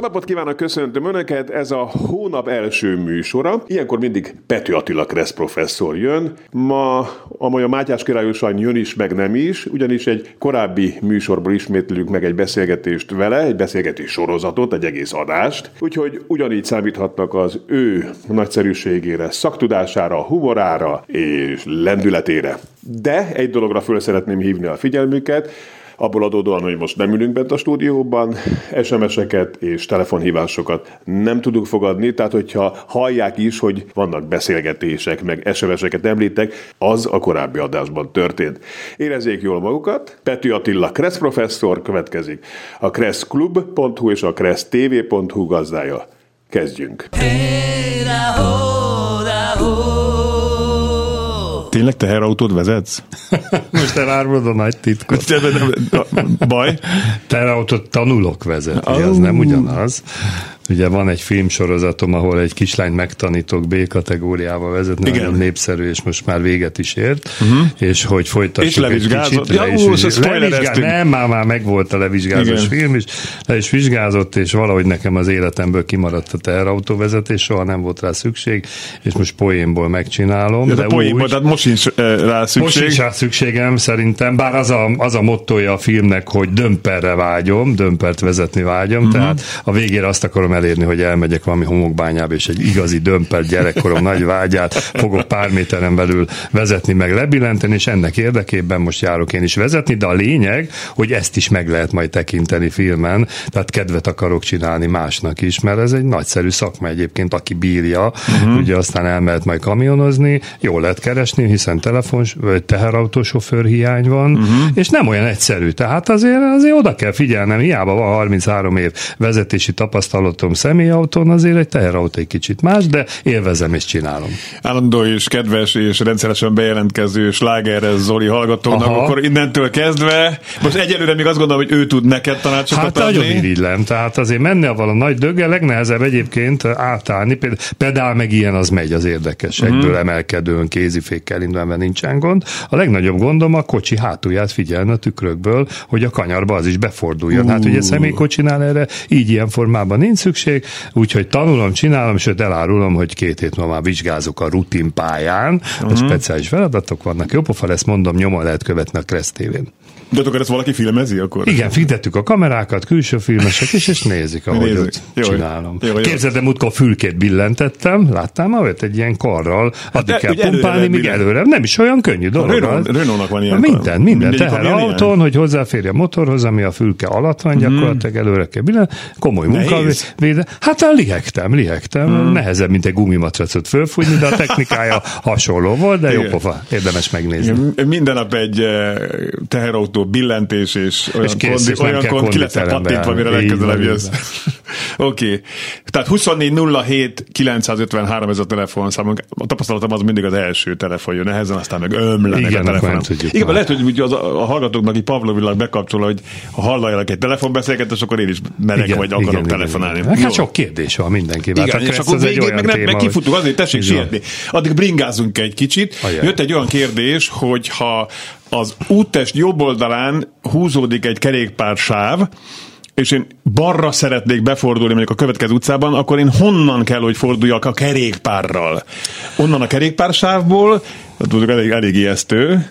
Jó napot kívánok, köszöntöm Önöket! Ez a hónap első műsora. Ilyenkor mindig Pető Attila Kressz professzor jön. Ma amolyan Mátyás királyosan jön is, meg nem is, ugyanis egy korábbi műsorból ismétlünk meg egy beszélgetést vele, egy beszélgetés sorozatot, egy egész adást. Úgyhogy ugyanígy számíthatnak az ő nagyszerűségére, szaktudására, humorára és lendületére. De egy dologra föl szeretném hívni a figyelmüket, abból adódóan, hogy most nem ülünk bent a stúdióban, SMS-eket és telefonhívásokat nem tudunk fogadni, tehát hogyha hallják is, hogy vannak beszélgetések, meg SMS-eket említek, az a korábbi adásban történt. Érezzék jól magukat, Pető Attila Kressz professzor következik, a kresszklub.hu és a kressztv.hu gazdája. Kezdjünk! Hey, da, ho, da. Tényleg teherautót vezetsz? Most elárulod a nagy titkot. Baj? Teherautót tanulok vezetni, oh. az nem ugyanaz. Ugye van egy filmsorozatom, ahol egy kislányt megtanítok B-kategóriába vezetni, Igen. nagyon népszerű, és most már véget is ért, uh-huh. és hogy folytassuk és levizsgázott? Kicsit, ja, le is, is levizsgá... Nem, már, már megvolt a levizsgázós Igen. film is, le is vizsgázott, és valahogy nekem az életemből kimaradt a teherautóvezetés, soha nem volt rá szükség, és most poénból megcsinálom. Ja, de, de poénból, úgy, tehát most sincs rá szükség? Most sincs rá szükségem, szerintem, bár az a, az a mottoja a filmnek, hogy dömperre vágyom, dömpert vezetni vágyom, uh-huh. tehát a végére azt akarom elérni, hogy elmegyek valami homokbányába, és egy igazi dömpelt gyerekkorom nagy vágyát fogok pár méteren belül vezetni, meg lebilleníteni, és ennek érdekében most járok én is vezetni, de a lényeg, hogy ezt is meg lehet majd tekinteni filmen, tehát kedvet akarok csinálni másnak is, mert ez egy nagyszerű szakma egyébként, aki bírja, uh-huh. ugye aztán elmehet majd kamionozni, jól lehet keresni, hiszen telefon vagy teherautósofőr hiány van, uh-huh. és nem olyan egyszerű, tehát azért, azért oda kell figyelnem, hiába van 33 év vezetési tapasztalatom, autóm személyautón, azért egy teherautó egy kicsit más, de élvezem és csinálom. Állandó és kedves és rendszeresen bejelentkező sláger Zoli hallgatónak, Aha. akkor innentől kezdve, most egyelőre még azt gondolom, hogy ő tud neked tanácsokat hát adni. Hát nagyon irigylem, tehát azért menni a vala nagy döge, legnehezebb egyébként átállni, például pedál meg ilyen az megy az érdekes, egyből emelkedően kézifékkel indulva nincsen gond. A legnagyobb gondom a kocsi hátulját figyelni a tükrökből, hogy a kanyarba az is beforduljon. Uh. Hát ugye személykocsinál erre így ilyen formában nincs szükség, úgyhogy tanulom, csinálom, sőt elárulom, hogy két hét múlva már vizsgázok a rutin pályán, uh-huh. a speciális feladatok vannak. Jó pofa ezt mondom, nyomon lehet követni a Kressz tévén. De akkor ezt valaki filmezi akkor? Igen, figyettük a kamerákat, külső filmesek is, és nézik, ahogy nézik. Jó, csinálom. Jó, jó. Képzeld, de múltkor fülkét billentettem, láttál már egy ilyen karral, addig hát, kell pumpálni, míg előre. Nem is olyan könnyű dolog. Renault, Renault-nak van ilyen Minden, minden teherautón, hogy hozzáférj a motorhoz, ami a fülke alatt van, mhm. gyakorlatilag előre kell billen. Komoly munkavéde. Hát lihegtem, lihegtem. Hmm. Nehezebb, mint egy gumimatracot fölfújni, de a technikája hasonló volt, de jó pofa, érdemes megnézni. Minden nap egy eh, teherautó autó billentés, és olyan, és kész, kondi, olyan kondi, ki lesz pattintva, mire legközelebb jössz. Oké. Okay. Tehát 2407 953 ez a telefonszám. A tapasztalatom az mindig az első telefon jön nehezen, aztán meg ömlenek Igen, a telefonom. Igen, lehet, hogy az, a hallgatóknak így Pavlovilag bekapcsol, hogy ha halljanak egy telefonbeszélgetés, akkor én is merek, igen, vagy akarok igen, telefonálni. Igen, igen. Hát sok kérdés van mindenki. Igen, hát és akkor végén meg, meg, meg kifutunk, azért tessék sietni. Addig bringázunk egy kicsit. Ajaj. Jött egy olyan kérdés, hogy ha az úttest jobb oldalán húzódik egy kerékpársáv, és én balra szeretnék befordulni mondjuk a következő utcában, akkor én honnan kell, hogy forduljak a kerékpárral? Onnan a kerékpársávból, tudjuk, elég, elég ijesztő,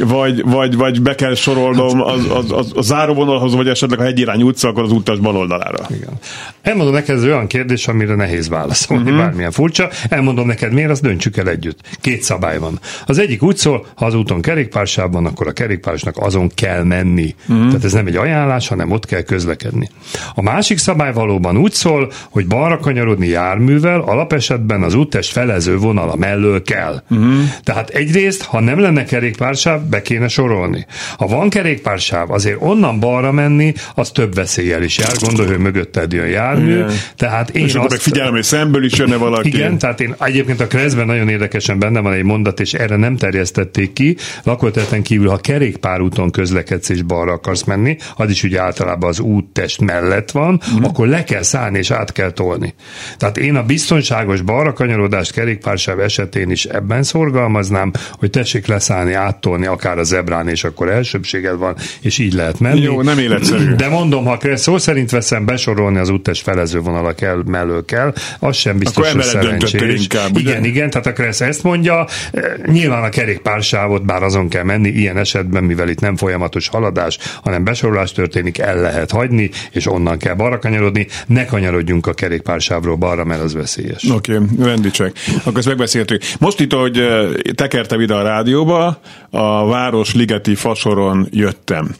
vagy, vagy, vagy be kell sorolnom az, az, az, a záróvonalhoz, vagy esetleg a hegyirány utca, akkor az utas bal oldalára. Igen. Elmondom neked, ez olyan kérdés, amire nehéz válaszolni, uh-huh. bármilyen furcsa. Elmondom neked, miért, azt döntsük el együtt. Két szabály van. Az egyik úgy szól, ha az úton kerékpársában, akkor a kerékpársnak azon kell menni. Uh-huh. Tehát ez nem egy ajánlás, hanem ott kell közlekedni. A másik szabály valóban úgy szól, hogy balra kanyarodni járművel alapesetben az úttest felező vonala mellől kell. Uh-huh. Tehát egyrészt, ha nem lenne kerékpársáv, be kéne sorolni. Ha van kerékpársáv, azért onnan balra menni, az több veszélyel is jár, gondolj, hogy mögötted jön jármű, Igen. tehát én És akkor azt... meg figyelem, hogy szemből is jönne valaki. Igen, tehát én egyébként a Kreszben nagyon érdekesen benne van egy mondat, és erre nem terjesztették ki. Lakóterületen kívül, ha kerékpárúton közlekedsz és balra akarsz menni, az is ugye általában az úttest mellett van, uh-huh. akkor le kell szállni és át kell tolni. Tehát én a biztonságos balra kanyarodást kerékpársáv esetén is ebben szorgalmaznám, hogy tessék leszállni, áttolni akár a zebrán, és akkor elsőbséged van, és így lehet menni. Jó, nem életszerű. De mondom, ha szó szerint veszem besorolni az úttest felező vonalak el, mellől kell, az sem biztos, Akkor hogy szerencsés. inkább, igen, igen, tehát a Kressz ezt mondja. E, Nyilván a kerékpársávot, bár azon kell menni, ilyen esetben, mivel itt nem folyamatos haladás, hanem besorolás történik, el lehet hagyni, és onnan kell balra kanyarodni. Ne kanyarodjunk a kerékpársávról balra, mert az veszélyes. Oké, okay, rendicsek. Akkor ezt megbeszéltük. Most itt, hogy eh, tekertem ide a rádióba, a Városligeti fasoron jöttem.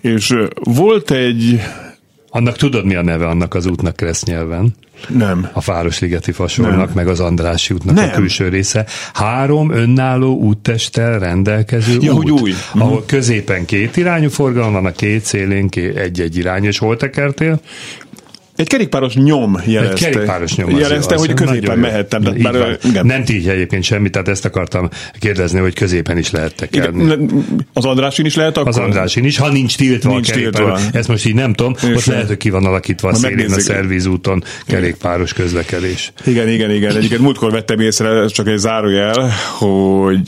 És volt egy... Annak tudod, mi a neve annak az útnak Kressz nyelven? Nem. a Városligeti fasornak, meg az Andrási útnak Nem. a külső része. Három önálló úttesttel rendelkező Ja, út, hogy új. ahol középen két irányú forgalom van, a két szélén egy-egy irányú, és hol tekertél? Egy kerékpáros nyom jelezte. Egy kerékpáros nyom. az Jelezte, jó, hogy az középen mehettem. Tehát van. igen. Nem így egyébként semmit, tehát ezt akartam kérdezni, hogy középen is lehet tekerni. Az Andrásin is lehet akkor? Az Andrásin is, ha nincs tiltva Nincs a kerékpáros. tiltva. Ezt most így nem tudom, És- lehet, hogy ki van alakítva a szélén a szervízúton kerékpáros közlekedés. Igen, igen, igen. Egyiket múltkor vettem észre, ez csak egy zárójel, hogy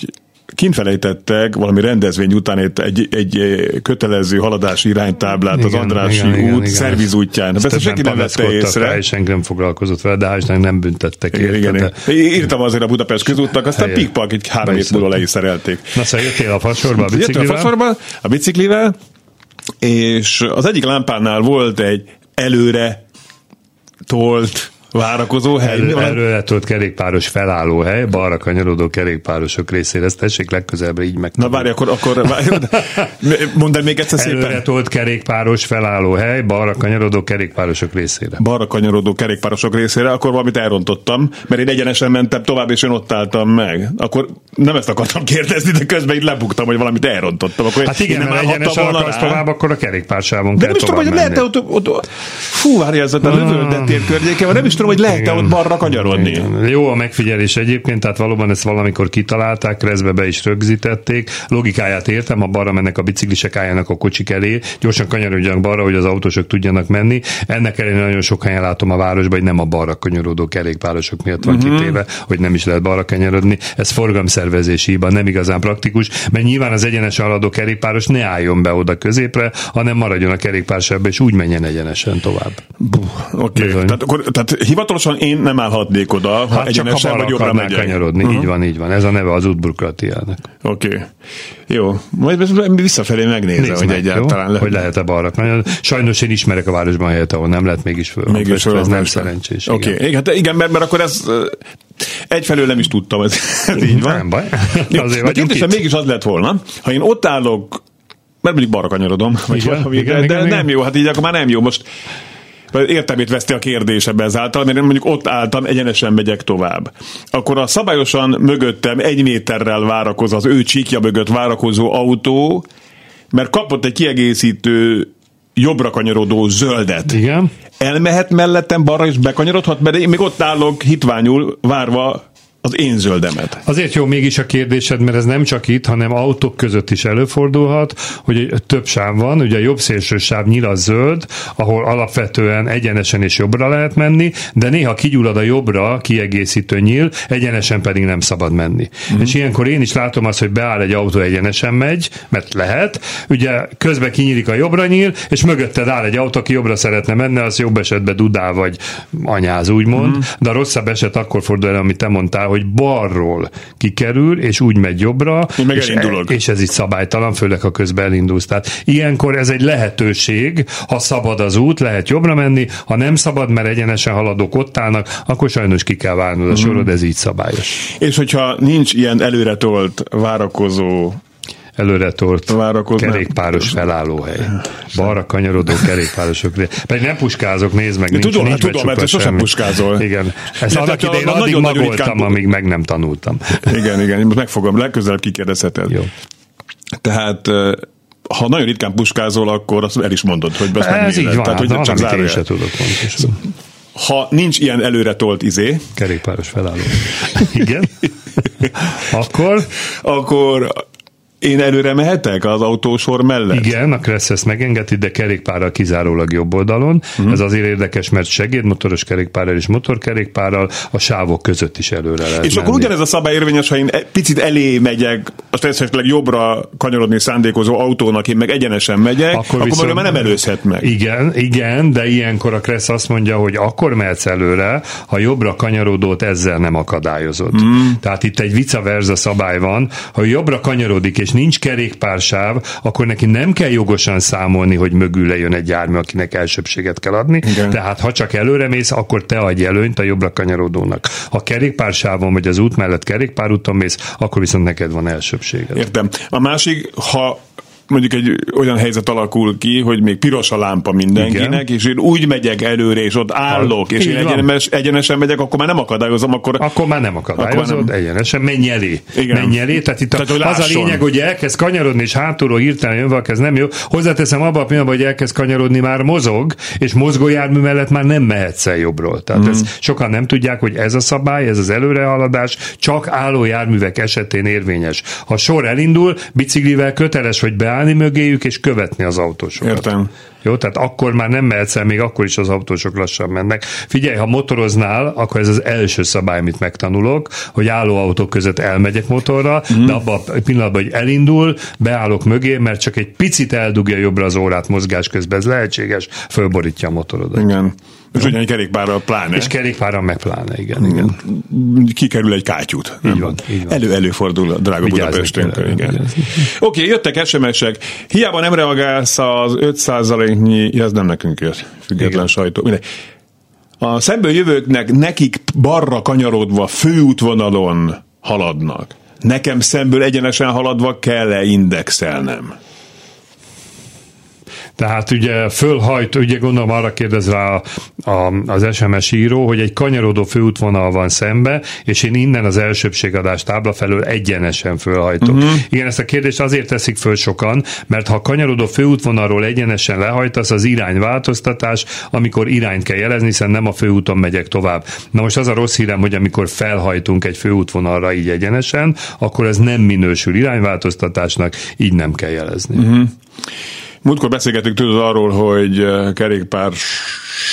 kint felejtettek valami rendezvény után egy, egy, egy kötelező haladási iránytáblát az Igen, Andrási igen, út igen. szervizútján. Ezt Persze senki nem vette észre. Rá, és senki nem foglalkozott vele, de hál' nem büntettek Igen, érte, igen, de- igen. Írtam azért a Budapest közútnak, aztán pikpak így három év múlva le is szerelték. Na szóval jöttél a fasorba a Jöttem a biciklivel? fasorba a biciklivel, és az egyik lámpánál volt egy előre tolt várakozó hely. Előre tolt kerékpáros felállóhely, balra kanyarodó kerékpárosok részére. Ezt tessék legközelebbre így meg. Na várj, akkor, akkor várj, mondd el még egyszer Előre szépen. tolt kerékpáros felállóhely, balra kanyarodó kerékpárosok részére. balra kanyarodó kerékpárosok részére, akkor valamit elrontottam, mert én egyenesen mentem tovább, és én ott álltam meg. Akkor nem ezt akartam kérdezni, de közben itt lebuktam, hogy valamit elrontottam. Akkor Hát igen, nem mert volna akarsz tovább, akkor a kerékpársávon De kell nem is tudom, hogy lehet-e menni. ott, ott, fú, várj, ez a lövöldettér környéken, van, nem is tudom, hogy lehet-e ott balra kanyarodni. Igen. Jó a megfigyelés egyébként, tehát valóban ezt valamikor kitalálták, Kreszbe be is rögzítették. Logikáját értem, ha balra mennek a biciklisek, álljanak a kocsik elé, gyorsan kanyarodjanak balra, hogy az autósok tudjanak menni. Ennek ellenére nagyon sok helyen látom a városban, hogy nem a balra kanyarodó kerékpárosok miatt van uh-huh. kitéve, hogy nem is lehet balra kanyarodni. Ez forgalomszervezési hiba, nem igazán praktikus, mert nyilván az egyenesen haladó kerékpáros ne álljon be oda középre, hanem maradjon a kerékpársávba, és úgy menjen egyenesen tovább. Oké, okay. Bizony. tehát, akkor, tehát hivatalosan én nem állhatnék oda, ha Hát egyenesen vagy jobbra megyek. kanyarodni, uh-huh. így van, így van. Ez a neve az útburkratiának. Oké. Okay. Jó, majd visszafelé megnézem, Nézd hogy meg, egyáltalán jó? lehet. hogy lehet-e balra kanyarodni. Sajnos én ismerek a városban helyet, ahol nem lehet, mégis föl. Mégis föl ez nem szerencsés. Oké, igen. okay. hát igen, mert, mert akkor ez egyfelől nem is tudtam, ez, ez így van. Nem baj. Jó, Azért de kérdésem mégis az lett volna, ha én ott állok, mert mondjuk balra kanyarodom, vagy Igen, igen, de, igen, de igen. nem jó, hát így akkor már nem jó. Most értelmét veszti a kérdés ebbe ezáltal, mert én mondjuk ott álltam, egyenesen megyek tovább. Akkor a szabályosan mögöttem egy méterrel várakozó, az ő csíkja mögött várakozó autó, mert kapott egy kiegészítő jobbra kanyarodó zöldet. Igen. Elmehet mellettem balra és bekanyarodhat, mert én még ott állok hitványul várva az én zöldemet. Azért jó mégis a kérdésed, mert ez nem csak itt, hanem autók között is előfordulhat, hogy több sáv van, ugye a jobb szélső sáv nyilas zöld, ahol alapvetően egyenesen és jobbra lehet menni, de néha kigyullad a jobbra kiegészítő nyíl, egyenesen pedig nem szabad menni. Mm. És ilyenkor én is látom azt, hogy beáll egy autó egyenesen megy, mert lehet, ugye közben kinyílik a jobbra nyíl, és mögötted áll egy autó, aki jobbra szeretne menni, az jobb esetben dudál vagy anyáz, úgymond, mm. de a rosszabb eset akkor fordul el, amit te mondtál, hogy balról kikerül, és úgy megy jobbra, meg és, elindulok. és ez így szabálytalan, főleg ha közben elindulsz. Tehát ilyenkor ez egy lehetőség, ha szabad az út, lehet jobbra menni, ha nem szabad, mert egyenesen haladók ott állnak, akkor sajnos ki kell válnod a sorod, ez így szabályos. És hogyha nincs ilyen előretolt várakozó Előre tort Várakoznak. kerékpáros felállóhely. Balra kanyarodó kerékpárosok. ré- Pedig nem puskázok, nézd meg, nincs, tudom, nincs hát tudom, mert te sosem puskázol. Igen. Ezt annak idején na- addig nagyon-nagyon magoltam, ritkán- amíg meg nem tanultam. Igen, igen, most megfogom, legközelebb kikérdezeted. Jó. Tehát ha nagyon ritkán puskázol, akkor azt el is mondod, hogy ezt Ez így van, Tehát, hogy hát, csak amit én sem tudok pontosan. Ha nincs ilyen előre tolt izé. Kerékpáros felálló. Igen. akkor? Akkor én előre mehetek az autósor mellett? Igen, a Kressz ezt megengedi, de kerékpárral kizárólag jobb oldalon. Uh-huh. Ez azért érdekes, mert segédmotoros kerékpárral és motorkerékpárral a sávok között is előre lehet És menni. akkor ugyanez a szabály érvényes, ha én e- picit elé megyek, azt esetleg jobbra kanyarodni szándékozó autónak, én meg egyenesen megyek, akkor, akkor viszont, már nem előzhet meg. Igen, igen, de ilyenkor a Kressz azt mondja, hogy akkor mehetsz előre, ha jobbra kanyarodót ezzel nem akadályozod. Uh-huh. Tehát itt egy vice versa szabály van, ha jobbra kanyarodik és nincs kerékpársáv, akkor neki nem kell jogosan számolni, hogy mögül lejön egy jármű, akinek elsőbséget kell adni. Igen. Tehát ha csak előre mész, akkor te adj előnyt a jobbra kanyarodónak. Ha kerékpársávon vagy az út mellett kerékpárúton mész, akkor viszont neked van elsőbséged. Értem. A másik, ha mondjuk egy olyan helyzet alakul ki, hogy még piros a lámpa mindenkinek, Igen. és én úgy megyek előre, és ott állok, és én egyenes, egyenesen megyek, akkor már nem akadályozom, akkor... Akkor már nem akadályozod, már nem... egyenesen, menj elé. Igen. Menj elé, tehát itt tehát, a, az a lényeg, hogy elkezd kanyarodni, és hátulról hirtelen jön valaki, ez nem jó. Hozzáteszem abban a pillanatban, hogy elkezd kanyarodni, már mozog, és mozgójármű mellett már nem mehetsz el jobbról. Tehát mm. ezt sokan nem tudják, hogy ez a szabály, ez az előrehaladás csak álló járművek esetén érvényes. Ha sor elindul, biciklivel köteles, hogy beáll, állni mögéjük és követni az autósokat. Értem. Jó, tehát akkor már nem mehetsz el, még akkor is az autósok lassan mennek. Figyelj, ha motoroznál, akkor ez az első szabály, amit megtanulok, hogy álló autók között elmegyek motorra, mm. de abban a pillanatban, hogy elindul, beállok mögé, mert csak egy picit eldugja jobbra az órát mozgás közben, ez lehetséges, fölborítja a motorodat. Igen. És ugyanígy kerékpárral pláne. És kerékpárral meg pláne, igen. igen. Kikerül egy kátyút. Így van, így van. Elő-előfordul a drága Budapesten. Oké, okay, jöttek SMS-ek. Hiába nem reagálsz az 5%-nyi, ez nem nekünk jött, független igen. sajtó. Mindegy. A szemből jövőknek nekik barra kanyarodva főútvonalon haladnak. Nekem szemből egyenesen haladva kell-e indexelnem? Tehát ugye fölhajt, ugye gondolom arra kérdez rá a, a, az SMS író, hogy egy kanyarodó főútvonal van szembe, és én innen az elsőbségadás tábla felől egyenesen fölhajtok. Uh-huh. Igen, ezt a kérdést azért teszik föl sokan, mert ha kanyarodó főútvonalról egyenesen lehajtasz, az irányváltoztatás, amikor irányt kell jelezni, hiszen nem a főúton megyek tovább. Na most az a rossz hírem, hogy amikor felhajtunk egy főútvonalra így egyenesen, akkor ez nem minősül irányváltoztatásnak, így nem kell jelezni. Uh-huh. Múltkor beszélgetünk tudod arról, hogy eh, kerékpár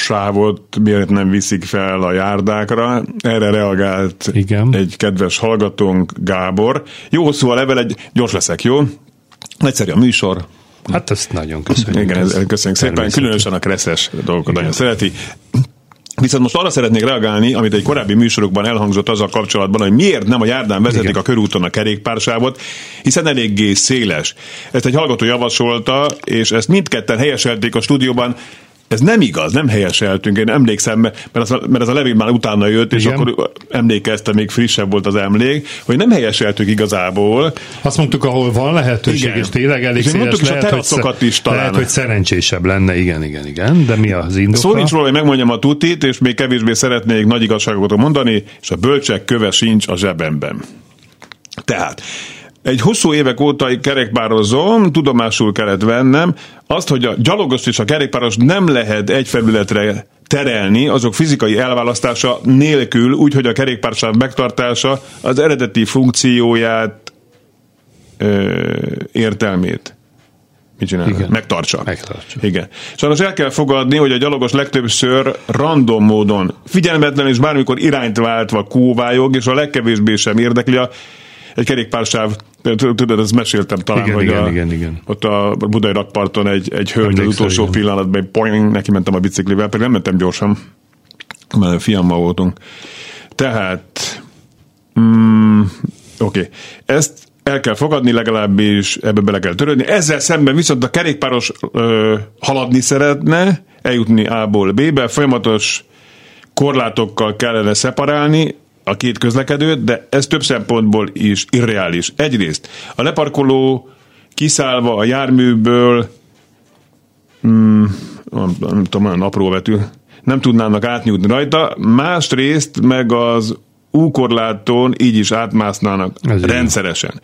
sávot miért nem viszik fel a járdákra. Erre reagált Igen. egy kedves hallgatónk, Gábor. Jó hosszú a level, egy gyors leszek, jó? Egyszerű a műsor, Hát ezt nagyon köszönjük. Igen, ez, köszönjük szépen. Különösen a kreszes dolgokat nagyon szereti. Viszont most arra szeretnék reagálni, amit egy korábbi műsorokban elhangzott azzal kapcsolatban, hogy miért nem a járdán vezetik Igen. a körúton a kerékpársávot, hiszen eléggé széles. Ezt egy hallgató javasolta, és ezt mindketten helyeselték a stúdióban, ez nem igaz, nem helyeseltünk. Én emlékszem, mert, az a, mert ez a levél már utána jött, és Igen. akkor emlékeztem, még frissebb volt az emlék, hogy nem helyeseltük igazából. Azt mondtuk, ahol van lehetőség, igen. és tényleg elég és széles, lehet, hogy, is talán. lehet, hogy szerencsésebb lenne, igen, igen, igen, de mi az indoka? Szó nincs róla, hogy megmondjam a tutit, és még kevésbé szeretnék nagy igazságokat mondani, és a bölcsek köve sincs a zsebemben. Tehát, egy hosszú évek óta kerekpározom, tudomásul kellett vennem, azt, hogy a gyalogos és a kerékpáros nem lehet egy felületre terelni azok fizikai elválasztása nélkül, úgy, hogy a kerékpársáv megtartása az eredeti funkcióját ö, értelmét mit csinál? Igen. Megtartsa. Megtartsa. Igen. Sajnos el kell fogadni, hogy a gyalogos legtöbbször random módon, figyelmetlen és bármikor irányt váltva kóvályog, és a legkevésbé sem érdekli a egy kerékpársáv, tudod, ezt meséltem talán, igen, hogy igen, a, igen, igen. ott a budai rakparton egy, egy hölgy az utolsó igen. pillanatban, poing, neki mentem a biciklivel, pedig nem mentem gyorsan, mert a fiammal voltunk. Tehát, mm, oké, okay. ezt el kell fogadni, legalábbis ebbe bele kell törődni. Ezzel szemben viszont a kerékpáros ö, haladni szeretne, eljutni A-ból B-be, folyamatos korlátokkal kellene szeparálni, a két közlekedő, de ez több szempontból is irreális. Egyrészt a leparkoló kiszállva a járműből, mm, nem, tudom, olyan apró vetül, nem tudnának átnyúlni rajta, másrészt meg az úkorláton így is átmásznának Ez rendszeresen. Jó.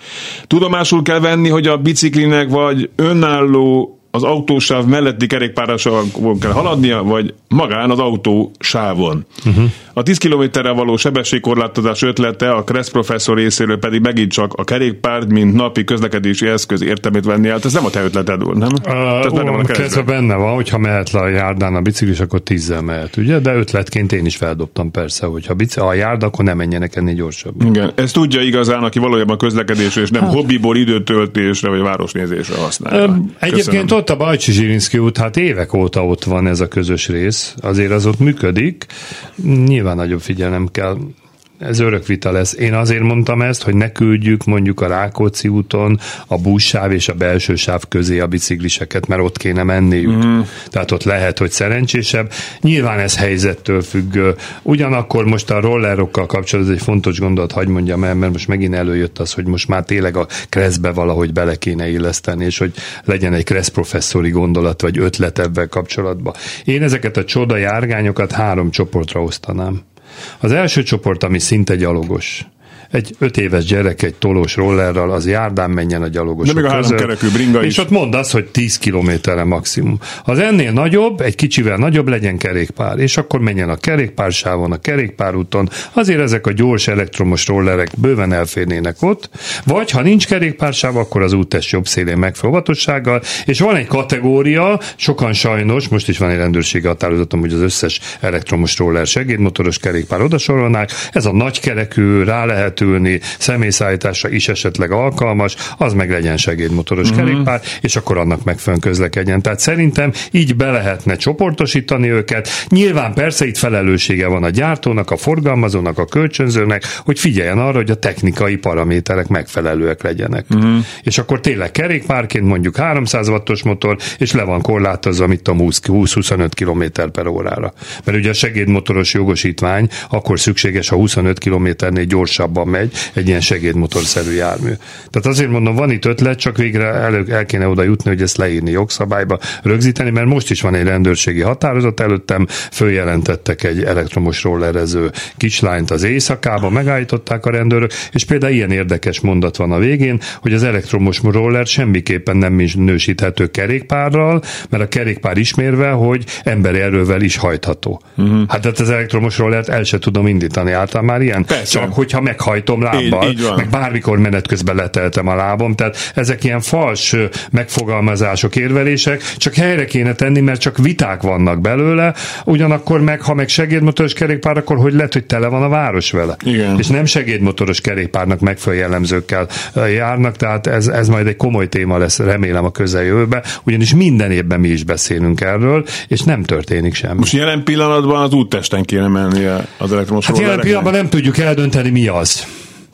Tudomásul kell venni, hogy a biciklinek vagy önálló az autósáv melletti kerékpárosávon kell haladnia, vagy magán az autósávon. Uh-huh. A 10 kilométerre való sebességkorlátozás ötlete a Kressz professzor részéről pedig megint csak a kerékpár, mint napi közlekedési eszköz értelmét venni át. Ez nem a te ötleted, nem? Uh, Tehát benne van a kezdve benne van, hogyha mehet le a járdán a biciklis, akkor tízzel mehet, ugye? De ötletként én is feldobtam persze, hogyha bici- a járd, akkor nem menjenek ennél gyorsabban. Igen, ezt tudja igazán, aki valójában közlekedésre és nem hát. hobbiból időtöltésre vagy városnézésre használja. Uh, egyébként ott a Bajcsi Zsirinszki út, hát évek óta ott van ez a közös rész, azért az ott működik, nyilván nagyobb figyelem kell ez örök vita lesz. Én azért mondtam ezt, hogy ne küldjük mondjuk a Rákóczi úton a buszsáv és a belső sáv közé a bicikliseket, mert ott kéne menniük. Mm. Tehát ott lehet, hogy szerencsésebb. Nyilván ez helyzettől függ. Ugyanakkor most a rollerokkal kapcsolatban egy fontos gondolat hagy mondjam el, mert most megint előjött az, hogy most már tényleg a kreszbe valahogy bele kéne illeszteni, és hogy legyen egy kresz professzori gondolat vagy ötlet ebben kapcsolatban. Én ezeket a csoda járgányokat három csoportra osztanám. Az első csoport, ami szinte gyalogos, egy öt éves gyerek egy tolós rollerral az járdán menjen a gyalogosok De még a háromkerekű bringa és is. És ott mondd hogy 10 kilométerre maximum. Az ennél nagyobb, egy kicsivel nagyobb legyen kerékpár, és akkor menjen a kerékpársávon, a kerékpárúton. Azért ezek a gyors elektromos rollerek bőven elférnének ott. Vagy ha nincs kerékpársáv, akkor az útes jobb szélén megfővatossággal. És van egy kategória, sokan sajnos, most is van egy rendőrségi határozatom, hogy az összes elektromos roller segédmotoros kerékpár odasorolnák. Ez a nagy nagykerekű, rá lehet lehet ülni, személyszállításra is esetleg alkalmas, az meg legyen segédmotoros uh-huh. kerékpár, és akkor annak megfőn közlekedjen. Tehát szerintem így be lehetne csoportosítani őket. Nyilván persze itt felelőssége van a gyártónak, a forgalmazónak, a kölcsönzőnek, hogy figyeljen arra, hogy a technikai paraméterek megfelelőek legyenek. Uh-huh. És akkor tényleg kerékpárként mondjuk 300 wattos motor, és le van korlátozva, mit a 20-25 km per órára. Mert ugye a segédmotoros jogosítvány akkor szükséges, ha 25 kilométernél gyorsabban megy egy ilyen segédmotorszerű jármű. Tehát azért mondom, van itt ötlet, csak végre elő, el kéne oda jutni, hogy ezt leírni jogszabályba, rögzíteni, mert most is van egy rendőrségi határozat, előttem följelentettek egy elektromos rollerező kislányt az éjszakába, megállították a rendőrök, és például ilyen érdekes mondat van a végén, hogy az elektromos roller semmiképpen nem is nősíthető kerékpárral, mert a kerékpár ismérve, hogy emberi erővel is hajtható. Uh-huh. Hát tehát az elektromos rollert el se tudom indítani, általában már ilyen, Persze. csak hogyha meghajt hajtom lábbal, így, így meg bármikor menet közben leteltem a lábom, tehát ezek ilyen fals megfogalmazások, érvelések, csak helyre kéne tenni, mert csak viták vannak belőle, ugyanakkor meg, ha meg segédmotoros kerékpár, akkor hogy lehet, hogy tele van a város vele. Igen. És nem segédmotoros kerékpárnak megfelelő jellemzőkkel járnak, tehát ez, ez majd egy komoly téma lesz, remélem a közeljövőben, ugyanis minden évben mi is beszélünk erről, és nem történik semmi. Most jelen pillanatban az úttesten kéne menni az elektromos Hát jelen pillanatban nem tudjuk eldönteni, mi az.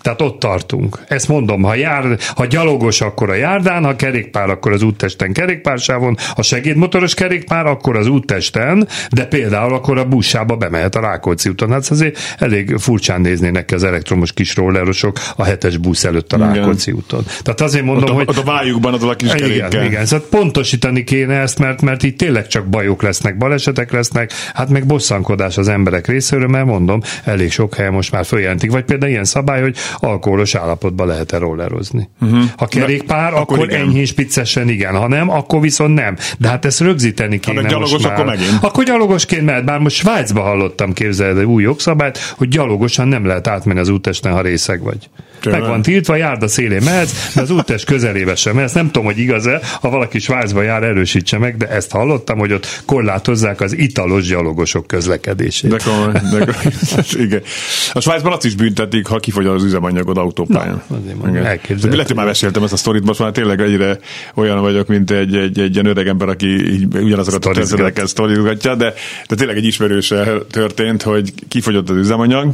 Tehát ott tartunk. Ezt mondom, ha, jár, ha gyalogos, akkor a járdán, ha kerékpár, akkor az úttesten kerékpársávon, ha segédmotoros kerékpár, akkor az úttesten, de például akkor a buszába bemehet a Rákóczi úton. Hát azért elég furcsán néznének az elektromos kis rollerosok a hetes busz előtt a Rákóczi igen. úton. Tehát azért mondom, ott a, hogy... Ott a vájukban az a kis igen, kerékkel. igen, szóval pontosítani kéne ezt, mert, mert itt tényleg csak bajok lesznek, balesetek lesznek, hát meg bosszankodás az emberek részéről, mert mondom, elég sok helyen most már följelentik. Vagy például ilyen szabály, hogy alkoholos állapotba lehet-e rollerozni. Uh-huh. Ha kerékpár, Na, akkor, akkor enyhén spiccesen igen, ha nem, akkor viszont nem. De hát ezt rögzíteni hát, kéne ha gyalogos, most már. Akkor, megint. akkor gyalogosként mehet, bár most Svájcba hallottam, képzeld, új jogszabályt, hogy gyalogosan nem lehet átmenni az útesten, ha részeg vagy. Tőle. Meg van tiltva, járda szélén mehetsz, de az úttest közelébe sem mehetsz. Nem tudom, hogy igaz-e, ha valaki Svájcba jár, erősítse meg, de ezt hallottam, hogy ott korlátozzák az italos gyalogosok közlekedését. De komoly, de komoly. Igen. A Svájcban azt is büntetik, ha kifogy az üzemanyagod autópályán. Lehet, hogy már meséltem ezt a sztorit, most már tényleg egyre olyan vagyok, mint egy, egy, egy ilyen öreg ember, aki így ugyanazokat a történeteket sztorizgatja, de, de tényleg egy ismerőse történt, hogy kifogyott az üzemanyag,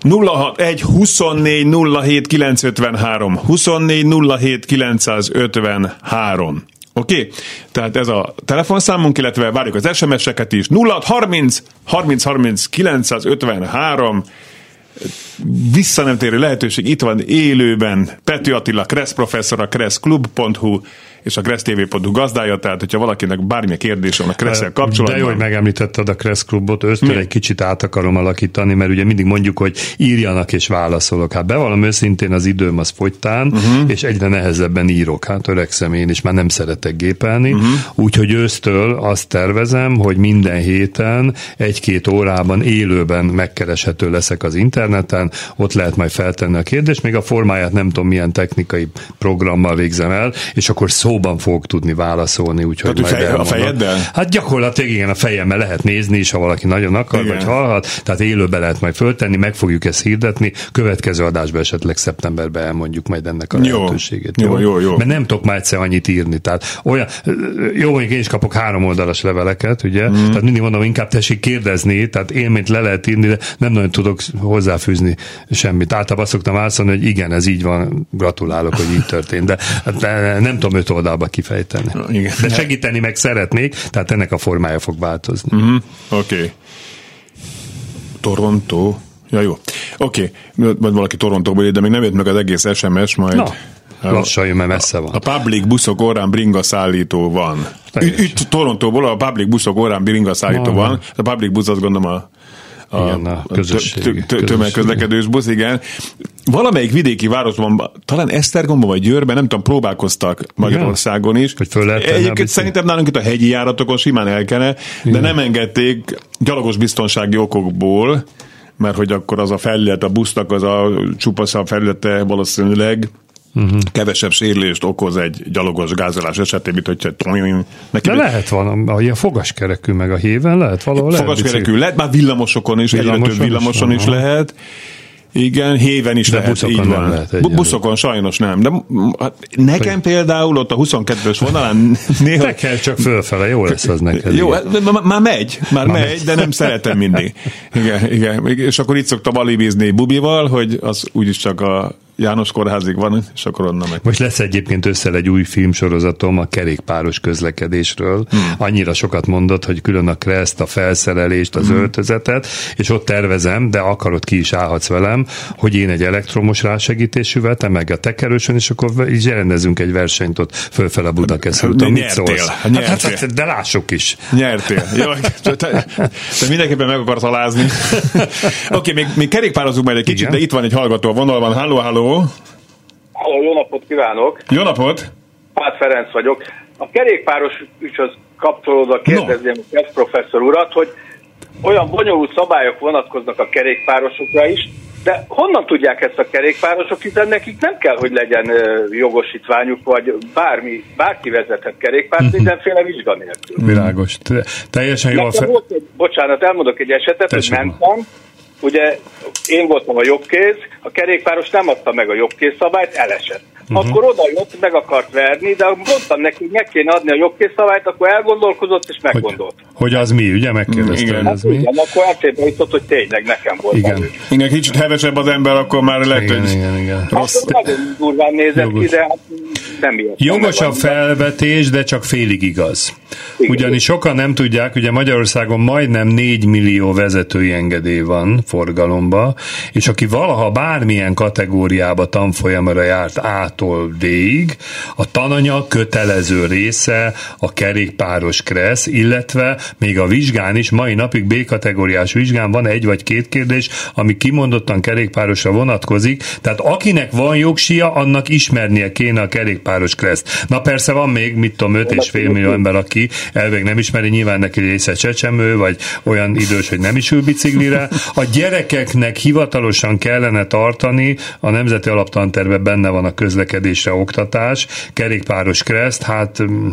061 24 07 953 24 07 953 Oké? Okay? Tehát ez a telefonszámunk, illetve várjuk az SMS-eket is. 0630 30 30 953 visszanemtérő lehetőség itt van élőben. Pető Attila, Kressz professzor, a kresszklub.hu és a kressztv.hu gazdája, tehát hogyha valakinek bármilyen kérdés van a kresszel kapcsolatban. De jó, hogy megemlítetted a Kressz klubot, ősztől egy kicsit át akarom alakítani, mert ugye mindig mondjuk, hogy írjanak és válaszolok. Hát bevallom őszintén az időm az fogytán, uh-huh. és egyre nehezebben írok. Hát öregszem én is, már nem szeretek gépelni. Uh-huh. Úgyhogy ősztől azt tervezem, hogy minden héten egy-két órában élőben megkereshető leszek az interneten, ott lehet majd feltenni a kérdést, még a formáját nem tudom milyen technikai programmal végzem el, és akkor szó szóban fogok tudni válaszolni, úgyhogy Tehát majd fej, a fejeddel? Hát gyakorlatilag igen, a fejemmel lehet nézni is, ha valaki nagyon akar, igen. vagy hallhat, tehát élőbe lehet majd föltenni, meg fogjuk ezt hirdetni, következő adásban esetleg szeptemberben elmondjuk majd ennek a jó, lehetőségét. Jó, jó, jó, jó. Mert nem tudok már egyszer annyit írni, tehát olyan, jó, mondjuk én is kapok három oldalas leveleket, ugye, mm. tehát mindig mondom, inkább tessék kérdezni, tehát élményt le lehet írni, de nem nagyon tudok hozzáfűzni semmit. Általában azt szoktam válaszolni, hogy igen, ez így van, gratulálok, hogy így történt, de, de nem tudom öt oldalba kifejteni. Igen. De segíteni meg szeretnék, tehát ennek a formája fog változni. Uh-huh. Oké. Okay. Toronto. Ja, jó. Oké, okay. majd valaki Torontóból de még nem jött meg az egész SMS, majd... Na. Lassan jön, mert messze van. A public buszok órán bringa szállító van. Itt Torontóból a public buszok órán bringa szállító van. A public busz azt gondolom a a, igen, a, közösség, tömegközlekedős busz, igen. Valamelyik vidéki városban, talán Esztergomban vagy Győrben, nem tudom, próbálkoztak Magyarországon is. Hogy föl lehet Egyébként szerintem nálunk itt a hegyi járatokon simán elkene, de nem engedték gyalogos biztonsági okokból, mert hogy akkor az a felület, a busznak az a csupaszabb felülete valószínűleg uh-huh. kevesebb sérülést okoz egy gyalogos gázolás esetén, mint hogyha neki... De lehet van, a ilyen fogaskerekű meg a héven lehet valahol Fogaskerekű lehet, már villamosokon is, egyre több villamoson is, is lehet. Igen, héven is de lehet, így van. Lehet buszokon sajnos nem, de hát nekem például ott a 22-ös vonalán néha... Te kell csak fölfele, jó lesz az neked. Jó, hát, már megy, már, már megy, megy, de nem szeretem mindig. Igen, igen, és akkor itt szoktam alibizni Bubival, hogy az úgyis csak a János kórházig van, és akkor onnan meg. Most lesz egyébként össze egy új filmsorozatom a kerékpáros közlekedésről. Hmm. Annyira sokat mondott, hogy külön a kreszt, a felszerelést, az hmm. öltözetet, és ott tervezem, de akarod ki is állhatsz velem, hogy én egy elektromos rásegítésűvel, te meg a tekerősön, és akkor így rendezünk egy versenyt ott fölfele Budakeszi úton. Mit szólsz? Hát, hát, hát, de lássuk is. Nyertél. Jó, te, te mindenképpen meg akarsz alázni. Oké, okay, még, még kerékpározunk majd egy kicsit, Igen. de itt van egy hallgató a vonalban. Halló, halló. Halló, jó napot kívánok! Jó napot! Pát Ferenc vagyok. A kerékpáros ügyhöz kapcsolódva kérdezném no. a professzor urat, hogy olyan bonyolult szabályok vonatkoznak a kerékpárosokra is, de honnan tudják ezt a kerékpárosok, hiszen nekik nem kell, hogy legyen jogosítványuk, vagy bármi, bárki vezethet kerékpárt, uh-huh. mindenféle vizsga nélkül. Világos. Teljesen jól. Fe... Volt egy, bocsánat, elmondok egy esetet, Tessék. hogy mentem, ugye én voltam a jobbkéz, a kerékpáros nem adta meg a jobbkéz szabályt, elesett. Uh-huh. Akkor oda jött, meg akart verni, de mondtam neki, hogy meg kéne adni a jobbkéz szabályt, akkor elgondolkozott és meggondolt. Hogy, hogy az mi, ugye? Megkérdeztem, igen, az mi? Igen, akkor eszébe jutott, hogy tényleg nekem volt. Igen. Igen, kicsit hevesebb az ember, akkor már lehet, igen, hogy igen, igen. rossz. Hát, nagyon durván nézett Jogos. ki, de hát nem ilyet. Jogos a felvetés, de csak félig igaz. Igen. Ugyanis sokan nem tudják, ugye Magyarországon majdnem 4 millió vezetői engedély van forgalomba, és aki valaha bármilyen kategóriába tanfolyamra járt A-tól D-ig, a tananya kötelező része a kerékpáros kressz, illetve még a vizsgán is, mai napig B-kategóriás vizsgán van egy vagy két kérdés, ami kimondottan kerékpárosra vonatkozik, tehát akinek van jogsia, annak ismernie kéne a kerékpáros kreszt. Na persze van még, mit tudom, 5,5 millió ember, aki elvég nem ismeri, nyilván neki része csecsemő, vagy olyan idős, hogy nem is ül biciklire. A gyerekeknek hivatalosan kellene tartani, a Nemzeti Alaptanterve benne van a közlekedés közlekedésre oktatás, kerékpáros kreszt, hát mm,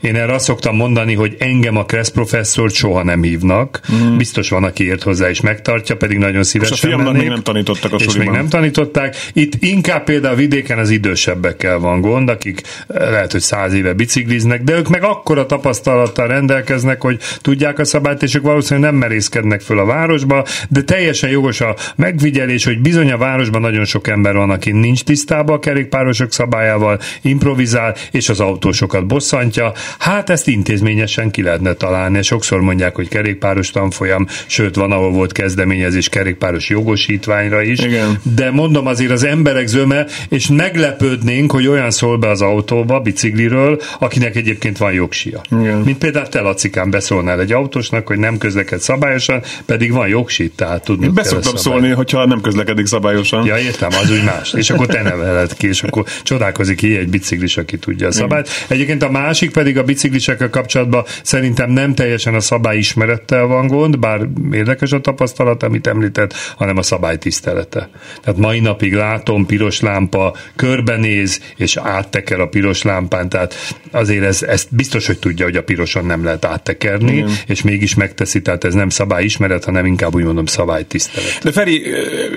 én erre azt szoktam mondani, hogy engem a kreszt professzort soha nem hívnak, mm. biztos van, aki ért hozzá és megtartja, pedig nagyon szívesen És a mennék, még nem tanítottak a És még nem tanították. Itt inkább például a vidéken az idősebbekkel van gond, akik eh, lehet, hogy száz éve bicikliznek, de ők meg akkora tapasztalattal rendelkeznek, hogy tudják a szabályt, és ők valószínűleg nem merészkednek föl a városba, de teljesen jogos a megfigyelés, hogy bizony a városban nagyon sok ember van, aki nincs tisztában a kerékpárosok szabályával, improvizál, és az autósokat bosszantja. Hát ezt intézményesen ki lehetne találni. Sokszor mondják, hogy kerékpáros tanfolyam, sőt van, ahol volt kezdeményezés kerékpáros jogosítványra is. Igen. De mondom azért az emberek zöme, és meglepődnénk, hogy olyan szól be az autóba, bicikliről, akinek egyébként van jogsia. Igen. Mint például te, Lacikán, beszólnál egy autósnak, hogy nem közleked szabályosan, pedig van jogsit, tehát tudni Én beszoktam szólni, hogyha nem közlekedik szabályosan. Ja, értem, az úgy más. És akkor te neveled ki, és akkor csodálkozik ki egy biciklis, aki tudja a szabályt. Igen. Egyébként a másik pedig a biciklisekkel kapcsolatban szerintem nem teljesen a szabály ismerettel van gond, bár érdekes a tapasztalat, amit említett, hanem a szabály tisztelete. Tehát mai napig látom, piros lámpa, körbenéz, és átteker a piros lámpán, tehát azért ez, ezt biztos, hogy tudja, hogy a piroson nem lehet áttekerni, Igen. és mégis megteszi, tehát ez nem szabályismeret, hanem inkább úgy mondom szabálytisztelet. De Feri,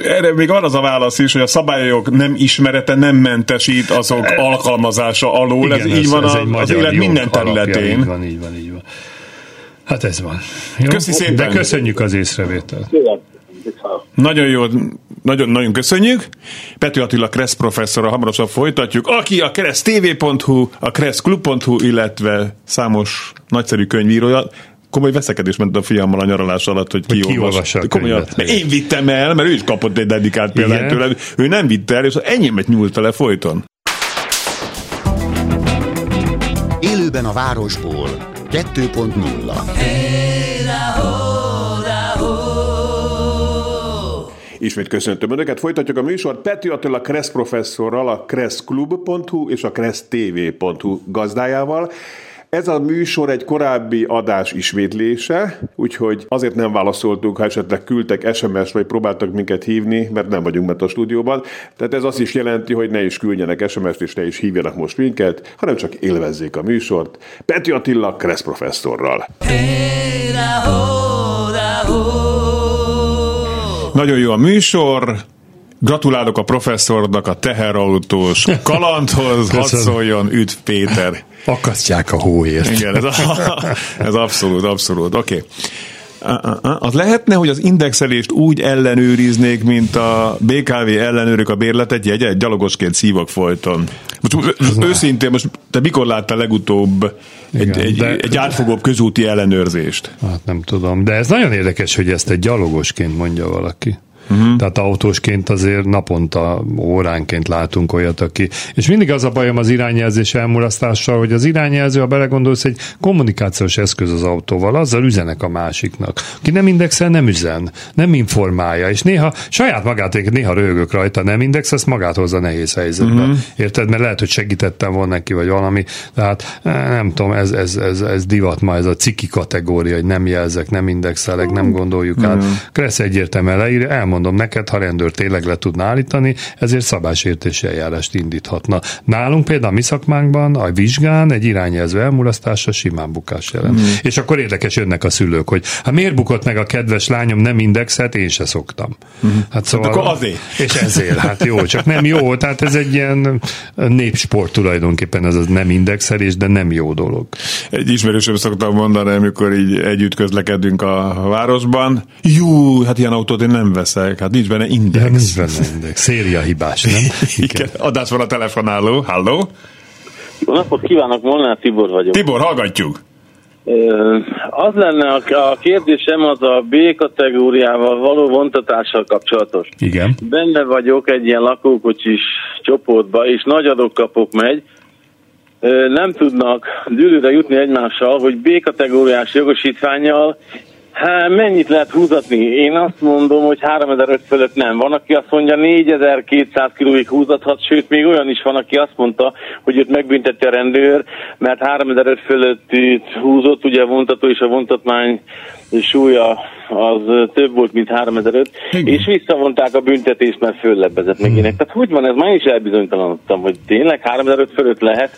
erre még van az a válasz is, hogy a szabályok nem ismerete nem mentesít azok alkalmazása alól, Igen, ez, ez így van ez a, az élet minden területén. Alapja, így van, így van, így van. Hát ez van. Jó? Köszi szépen. De köszönjük az észrevételt. Nagyon jó, nagyon, nagyon köszönjük. Pető Attila Kressz professzor, hamarosan folytatjuk, aki a kressztv.hu, a kresszklub.hu, illetve számos nagyszerű könyvírója komoly veszekedés ment a fiammal a nyaralás alatt, hogy, hogy kiolvassa. Komolyan. Én vittem el, mert ő is kapott egy dedikált példányt tőle. Ő nem vitte el, és enyémet nyúlt le folyton. Élőben a városból 2.0 Ismét köszöntöm Önöket. Folytatjuk a műsort Peti Attila Kressz professzorral, a kresszklub.hu és a kressztv.hu gazdájával. Ez a műsor egy korábbi adás ismétlése, úgyhogy azért nem válaszoltunk, ha esetleg küldtek SMS vagy próbáltak minket hívni, mert nem vagyunk mert a stúdióban. Tehát ez azt is jelenti, hogy ne is küldjenek SMS-t és ne is hívjanak most minket, hanem csak élvezzék a műsort. Peti Attila Kressz professzorral. Nagyon jó a műsor, Gratulálok a professzornak a teherautós kalandhoz, hadd szóljon, üdv Péter. Akasztják a hóért. Igen, ez, a, ez abszolút, abszolút, oké. Okay. Az lehetne, hogy az indexelést úgy ellenőriznék, mint a BKV ellenőrök a bérletet jegyet, gyalogosként szívok folyton. Most őszintén, most te mikor láttál legutóbb egy, Igen, egy, de, egy átfogóbb közúti ellenőrzést? Hát nem tudom, de ez nagyon érdekes, hogy ezt egy gyalogosként mondja valaki. Uh-huh. Tehát autósként azért naponta, óránként látunk olyat, aki... És mindig az a bajom az irányjelzés elmulasztással, hogy az irányjelző, ha belegondolsz, egy kommunikációs eszköz az autóval, azzal üzenek a másiknak. Aki nem indexel, nem üzen, nem informálja, és néha saját magát, néha rögök rajta, nem index, azt magát hozza nehéz helyzetbe. Uh-huh. Érted? Mert lehet, hogy segítettem volna neki, vagy valami. Tehát eh, nem tudom, ez, ez, ez, ez divat ma, ez a ciki kategória, hogy nem jelzek, nem indexelek, nem gondoljuk uh-huh. át. Kressz egyértelműen leír, mondom neked, ha rendőr tényleg le tudna állítani, ezért szabásértési eljárást indíthatna. Nálunk például a mi szakmánkban a vizsgán egy irányjelző elmulasztása simán bukás jelent. Mm. És akkor érdekes jönnek a szülők, hogy hát miért bukott meg a kedves lányom nem indexet, én se szoktam. Mm. Hát szóval, hát akkor azért. És ezért, hát jó, csak nem jó, tehát ez egy ilyen népsport tulajdonképpen, ez az nem indexelés, de nem jó dolog. Egy ismerősöm szoktam mondani, amikor így együtt közlekedünk a városban, jó, hát ilyen autót én nem veszek index, hát nincs benne index. Ja, nincs benne index. Széria hibás, nem? Igen. Adás van a telefonáló. Halló? Jó napot kívánok, Molnár Tibor vagyok. Tibor, hallgatjuk. Az lenne a kérdésem az a B kategóriával való vontatással kapcsolatos. Igen. Benne vagyok egy ilyen lakókocsis csoportba, és nagy adókapok megy, nem tudnak gyűlőre jutni egymással, hogy B kategóriás jogosítványjal Hát mennyit lehet húzatni? Én azt mondom, hogy 3005 fölött nem. Van, aki azt mondja, 4200 kilóig húzathat, sőt, még olyan is van, aki azt mondta, hogy őt megbüntette a rendőr, mert 3005 fölött húzott, ugye a vontató és a vontatmány súlya az több volt, mint 3005, és visszavonták a büntetést, mert föllebbezett meg ének. Tehát hogy van ez? Már is elbizonytalanodtam, hogy tényleg 3005 fölött lehet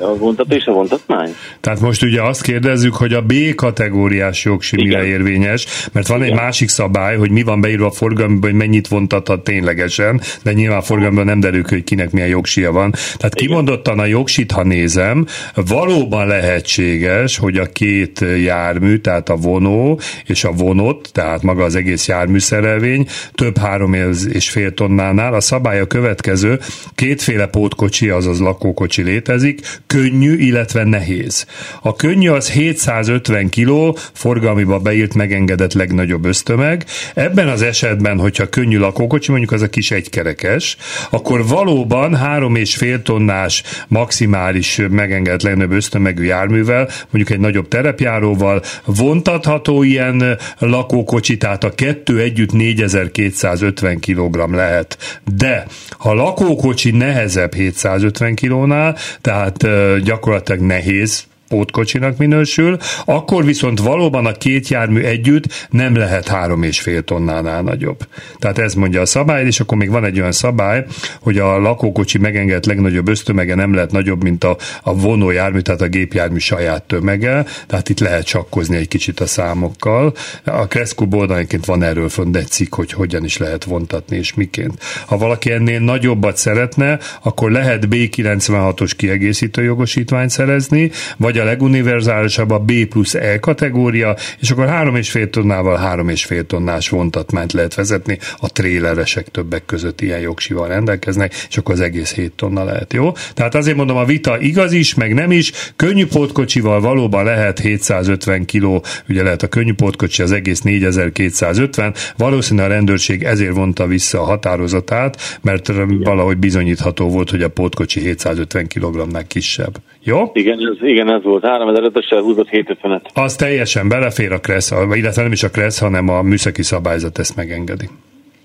a vontató és a vontatmány? Tehát most ugye azt kérdezzük, hogy a B kategóriás jogsi mire érvényes, mert van Igen. egy másik szabály, hogy mi van beírva a forgalomban, hogy mennyit vontathat ténylegesen, de nyilván a forgalomban nem derül hogy kinek milyen jogsia van. Tehát Igen. kimondottan a jogsit, ha nézem, valóban lehetséges, hogy a két jármű, tehát a vonó és a vonott, tehát maga az egész járműszerelvény több három és fél tonnánál. A szabály a következő, kétféle pótkocsi, azaz lakókocsi létezik, könnyű, illetve nehéz. A könnyű az 750 kg, forgalmiba beírt megengedett legnagyobb ösztömeg. Ebben az esetben, hogyha könnyű lakókocsi, mondjuk az a kis egykerekes, akkor valóban három és fél tonnás maximális megengedett legnagyobb ösztömegű járművel, mondjuk egy nagyobb terepjáróval vontatható ilyen lakókocsi, tehát a kettő együtt 4250 kg lehet. De ha lakókocsi nehezebb 750 kg-nál, tehát gyakorlatilag nehéz pótkocsinak minősül, akkor viszont valóban a két jármű együtt nem lehet három és fél tonnánál nagyobb. Tehát ez mondja a szabály, és akkor még van egy olyan szabály, hogy a lakókocsi megengedett legnagyobb ösztömege nem lehet nagyobb, mint a, a vonójármű, tehát a gépjármű saját tömege, tehát itt lehet csakkozni egy kicsit a számokkal. A Cresco oldalánként van erről fönn egy cikk, hogy hogyan is lehet vontatni és miként. Ha valaki ennél nagyobbat szeretne, akkor lehet B96-os kiegészítő jogosítványt szerezni, vagy vagy a leguniverzálisabb a B plusz E kategória, és akkor 3,5 tonnával 3,5 tonnás vontatmányt lehet vezetni, a tréleresek többek között ilyen jogsival rendelkeznek, és akkor az egész 7 tonna lehet, jó? Tehát azért mondom, a vita igaz is, meg nem is, könnyű pótkocsival valóban lehet 750 kg, ugye lehet a könnyű pótkocsi az egész 4250, valószínűleg a rendőrség ezért vonta vissza a határozatát, mert valahogy bizonyítható volt, hogy a pótkocsi 750 kg-nál kisebb. Jó? Igen, ez, igen, ez volt. 3500 húzott 750-et. Az teljesen belefér a KRESZ, illetve nem is a KRESZ, hanem a műszaki szabályzat ezt megengedi.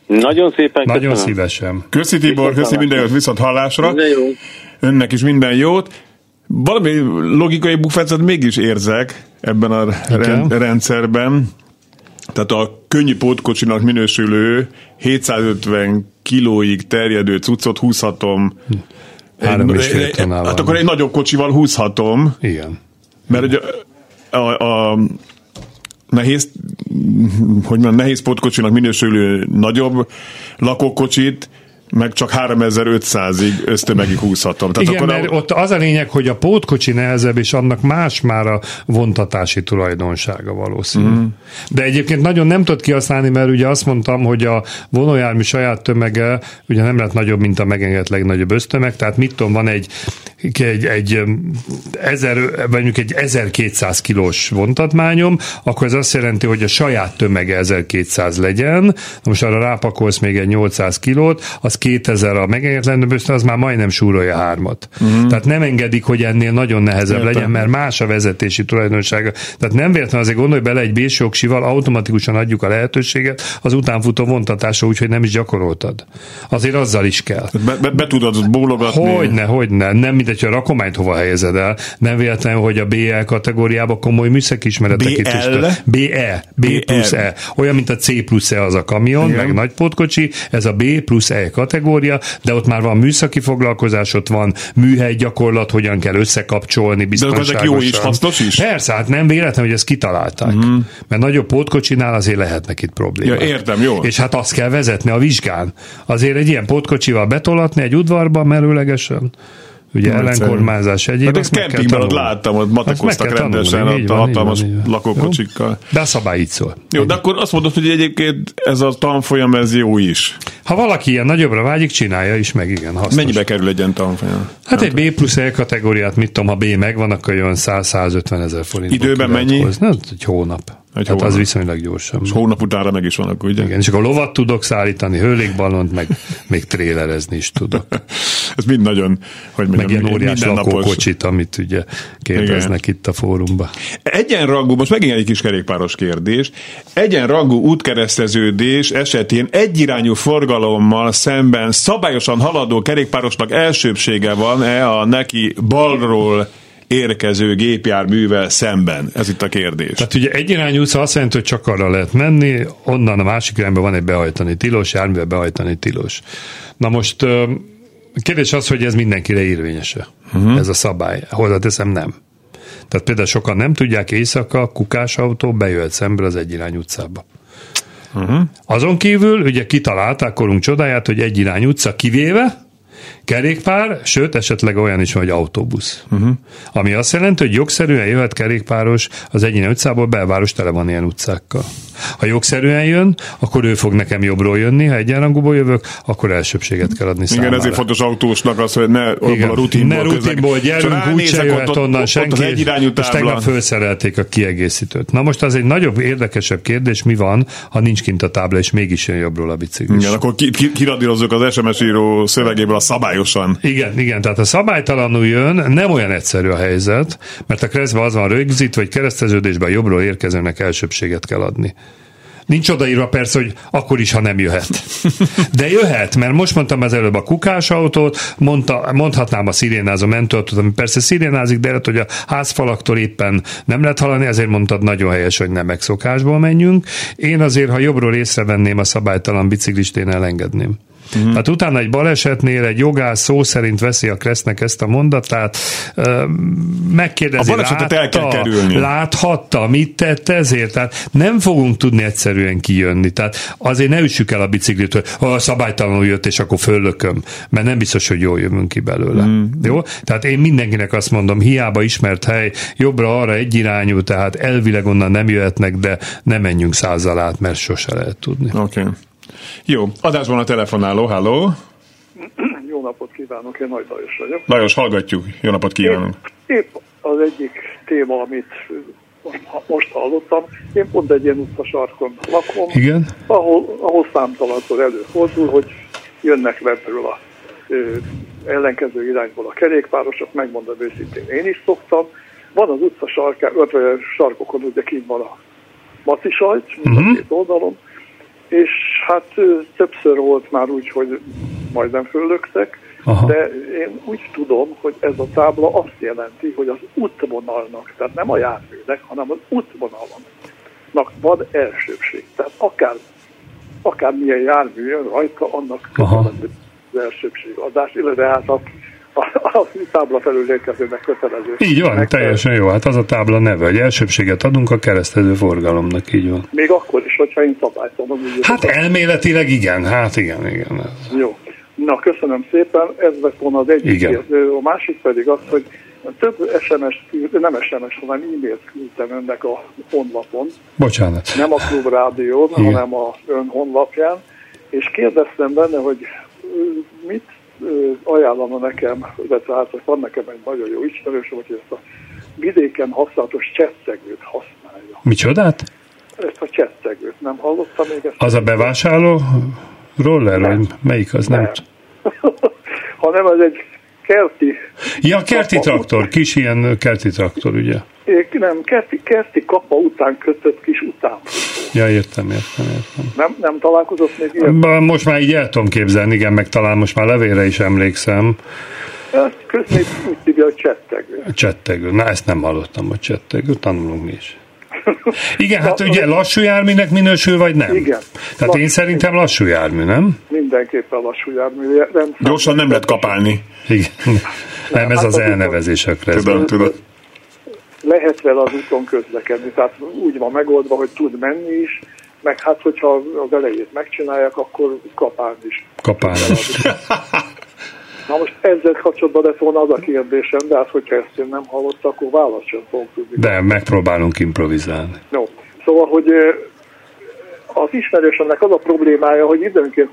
Nagyon szépen Nagyon köszönöm. szívesen. Köszi Tibor, köszi minden jót, viszont hallásra. Minden jó. Önnek is minden jót. Valami logikai bufetet mégis érzek ebben a rend, rendszerben. Tehát a könnyű pótkocsinak minősülő 750 kilóig terjedő cuccot húzhatom hm Három és fél tonnával. Hát akkor egy nagyobb kocsival húzhatom. Igen. Mert ugye a, a, a nehéz, hogy mondjam, nehéz pótkocsinak minősülő nagyobb lakókocsit meg csak 3500-ig ösztömegig húzhatom. Tehát Igen, akkor mert a... ott az a lényeg, hogy a pótkocsi nehezebb, és annak más már a vontatási tulajdonsága valószínű. Mm. De egyébként nagyon nem tudod kihasználni, mert ugye azt mondtam, hogy a vonójármű saját tömege ugye nem lett nagyobb, mint a megengedett legnagyobb ösztömeg, tehát mit tudom, van egy, egy, egy, ezer, mondjuk egy 1200 kilós vontatmányom, akkor ez azt jelenti, hogy a saját tömege 1200 legyen, Na most arra rápakolsz még egy 800 kilót, az 2000 a megengedett bőszte, az már majdnem súrolja hármat. Uh-huh. Tehát nem engedik, hogy ennél nagyon nehezebb Értem. legyen, mert más a vezetési tulajdonsága. Tehát nem véletlenül azért gondolj bele, egy bésjoksival automatikusan adjuk a lehetőséget az utánfutó vontatásra, úgyhogy nem is gyakoroltad. Azért azzal is kell. Be, be, be tudod bólogatni. Hogyne, hogyne. Nem mindegy, hogy a rakományt hova helyezed el. Nem véletlenül, hogy a BL kategóriába komoly műszaki ismeretek itt is. BE, B plusz E. Olyan, mint a C plusz E az a kamion, Igen. meg nagy pótkocsi, ez a B plusz E kategória, de ott már van műszaki foglalkozás, ott van műhely gyakorlat, hogyan kell összekapcsolni biztonságosan. De jó is, hasznos is? Persze, hát nem véletlen, hogy ezt kitalálták. Uh-huh. Mert nagyobb pótkocsinál azért lehetnek itt problémák. Ja, értem, jó. És hát azt kell vezetni a vizsgán. Azért egy ilyen pótkocsival betolatni egy udvarba merőlegesen, ugye ellenkormányzás egyébként. Hát ezt kempingben ott láttam, ott matekoztak rendesen ott a hatalmas lakókocsikkal. De a szabály így szól. Jó, de akkor azt mondod, hogy egyébként ez a tanfolyam, ez jó is. Ha valaki ilyen nagyobbra vágyik, csinálja is, meg igen, hasznos. Mennyibe kerül egy ilyen tanfolyam? Hát egy B plusz E kategóriát, mit tudom, ha B megvan, akkor jön 100-150 ezer forint. Időben mennyi? Hát egy hónap. Egy hát hónap. az viszonylag gyorsan. És hónap utára meg is vannak, ugye? Igen, és akkor lovat tudok szállítani, hőlékballont, meg még trélerezni is tudok. Ez mind nagyon, hogy mondjam, meg ilyen óriás lakókocsit, amit ugye kérdeznek Igen. itt a fórumban. Egyenrangú, most megint egy kis kerékpáros kérdés, egyenrangú útkereszteződés esetén egyirányú forgalommal szemben szabályosan haladó kerékpárosnak elsőbsége van-e a neki balról érkező gépjárművel szemben? Ez itt a kérdés. Tehát ugye egyirányú utca azt jelenti, hogy csak arra lehet menni, onnan a másik irányba van egy behajtani tilos, járművel behajtani tilos. Na most kérdés az, hogy ez mindenkire érvényese, uh-huh. ez a szabály. Hozzáteszem, nem. Tehát például sokan nem tudják, éjszaka kukásautó bejöhet szembe az egyirány utcába. Uh-huh. Azon kívül ugye kitalálták korunk csodáját, hogy egyirány utca kivéve, kerékpár, sőt, esetleg olyan is van, hogy autóbusz. Uh-huh. Ami azt jelenti, hogy jogszerűen jöhet kerékpáros az egyéni utcából, belváros tele van ilyen utcákkal. Ha jogszerűen jön, akkor ő fog nekem jobbról jönni, ha egyenrangúból jövök, akkor elsőbséget kell adni számára. Igen, ezért fontos autósnak az, hogy ne Igen, a rutinból, ne rutinból gyerünk, úgyse jöhet ott, onnan ott, senki, ott és tegnap felszerelték a kiegészítőt. Na most az egy nagyobb, érdekesebb kérdés, mi van, ha nincs kint a tábla, és mégis jön jobbról a biciklis. Igen, akkor ki, ki, kiradírozzuk az SMS író szövegéből a szabályosan. Igen, igen, tehát a szabálytalanul jön, nem olyan egyszerű a helyzet, mert a keresztben az van rögzítve, hogy kereszteződésben jobbról érkezőnek elsőbséget kell adni. Nincs odaírva persze, hogy akkor is, ha nem jöhet. De jöhet, mert most mondtam az előbb a kukásautót, mondta, mondhatnám a szirénázó mentőautót, ami persze szirénázik, de lehet, hogy a házfalaktól éppen nem lehet hallani, ezért mondtad nagyon helyes, hogy nem megszokásból menjünk. Én azért, ha jobbról észrevenném a szabálytalan biciklist, én elengedném. Uh-huh. Tehát utána egy balesetnél egy jogász szó szerint veszi a Kressznek ezt a mondatát, megkérdezi, a látta, el kell kerülni. láthatta, mit tett ezért, tehát nem fogunk tudni egyszerűen kijönni. Tehát azért ne üssük el a biciklit, hogy ha szabálytalanul jött, és akkor föllököm, mert nem biztos, hogy jól jövünk ki belőle. Uh-huh. Jó? Tehát én mindenkinek azt mondom, hiába ismert hely, jobbra-arra egyirányú, tehát elvileg onnan nem jöhetnek, de nem menjünk százal át, mert sose lehet tudni. Oké. Okay. Jó, adásban a telefonáló, halló. Jó napot kívánok, én Nagy Lajos vagyok. Lajos, hallgatjuk, jó napot kívánunk. Épp, épp az egyik téma, amit most hallottam, én pont egy ilyen utcasarkon lakom, Igen? ahol, ahol számtalanszor előfordul, hogy jönnek webről a ö, ellenkező irányból a kerékpárosok, megmondom őszintén, én is szoktam. Van az utca sarkán, vagy sarkokon ugye kint van a maci sajt, uh-huh. a két oldalon, és hát többször volt már úgy, hogy majdnem föllöktek, Aha. de én úgy tudom, hogy ez a tábla azt jelenti, hogy az útvonalnak, tehát nem a járműnek, hanem az útvonalnak van elsőbség. Tehát akár, akár milyen jármű jön rajta, annak az elsőbség adás, illetve hát a a, a tábla felül érkezőnek kötelező. Így van, meg, teljesen jó. Hát az a tábla neve, hogy elsőbséget adunk a keresztező forgalomnak, így van. Még akkor is, hogyha én szabálytalan. Hát elméletileg igen, hát igen, igen. Jó. Na, köszönöm szépen. Ez lett volna az egyik. Igen. A másik pedig az, hogy több SMS, nem SMS, hanem e-mailt küldtem önnek a honlapon. Bocsánat. Nem a Klub Rádión, Igen. hanem a ön honlapján, és kérdeztem benne, hogy mit ajánlana nekem, illetve hát van nekem egy nagyon jó ismerősöm, hogy ezt a vidéken használatos csettszegőt használja. Micsodát? Ezt a csettszegőt, nem hallottam még ezt? Az a bevásárló roller, nem. vagy melyik az? Nem. nem. hanem ez egy kerti... Ja, kerti traktor, kis ilyen kerti traktor, ugye? Nem, kerti, kerti kapa után kötött kis után. Ja, értem, értem, értem. Nem, nem találkozott még ilyen? Most már így el tudom képzelni, igen, meg talán most már levélre is emlékszem. Ezt közben úgy hívja, hogy csettegő. Csettegő. Na, ezt nem hallottam, hogy csettegő. Tanulunk mi is. Igen, hát ugye lassú járműnek minősül, vagy nem? Igen. Tehát lassú. én szerintem lassú jármű, nem? Mindenképpen lassú jármű. Nem Gyorsan nem lehet kapálni. Igen. Nem, ez hát az elnevezésekre. Tudom, tudom. Lehet vele az úton közlekedni, tehát úgy van megoldva, hogy tud menni is, meg hát, hogyha az elejét megcsinálják, akkor kapálni is. Kapálni is. Na most ezzel kapcsolatban lett volna az a kérdésem, de hát hogyha ezt én nem hallottam, akkor választ sem fogok tudni. De megpróbálunk improvizálni. No. Szóval, hogy az ismerősömnek az a problémája, hogy időnként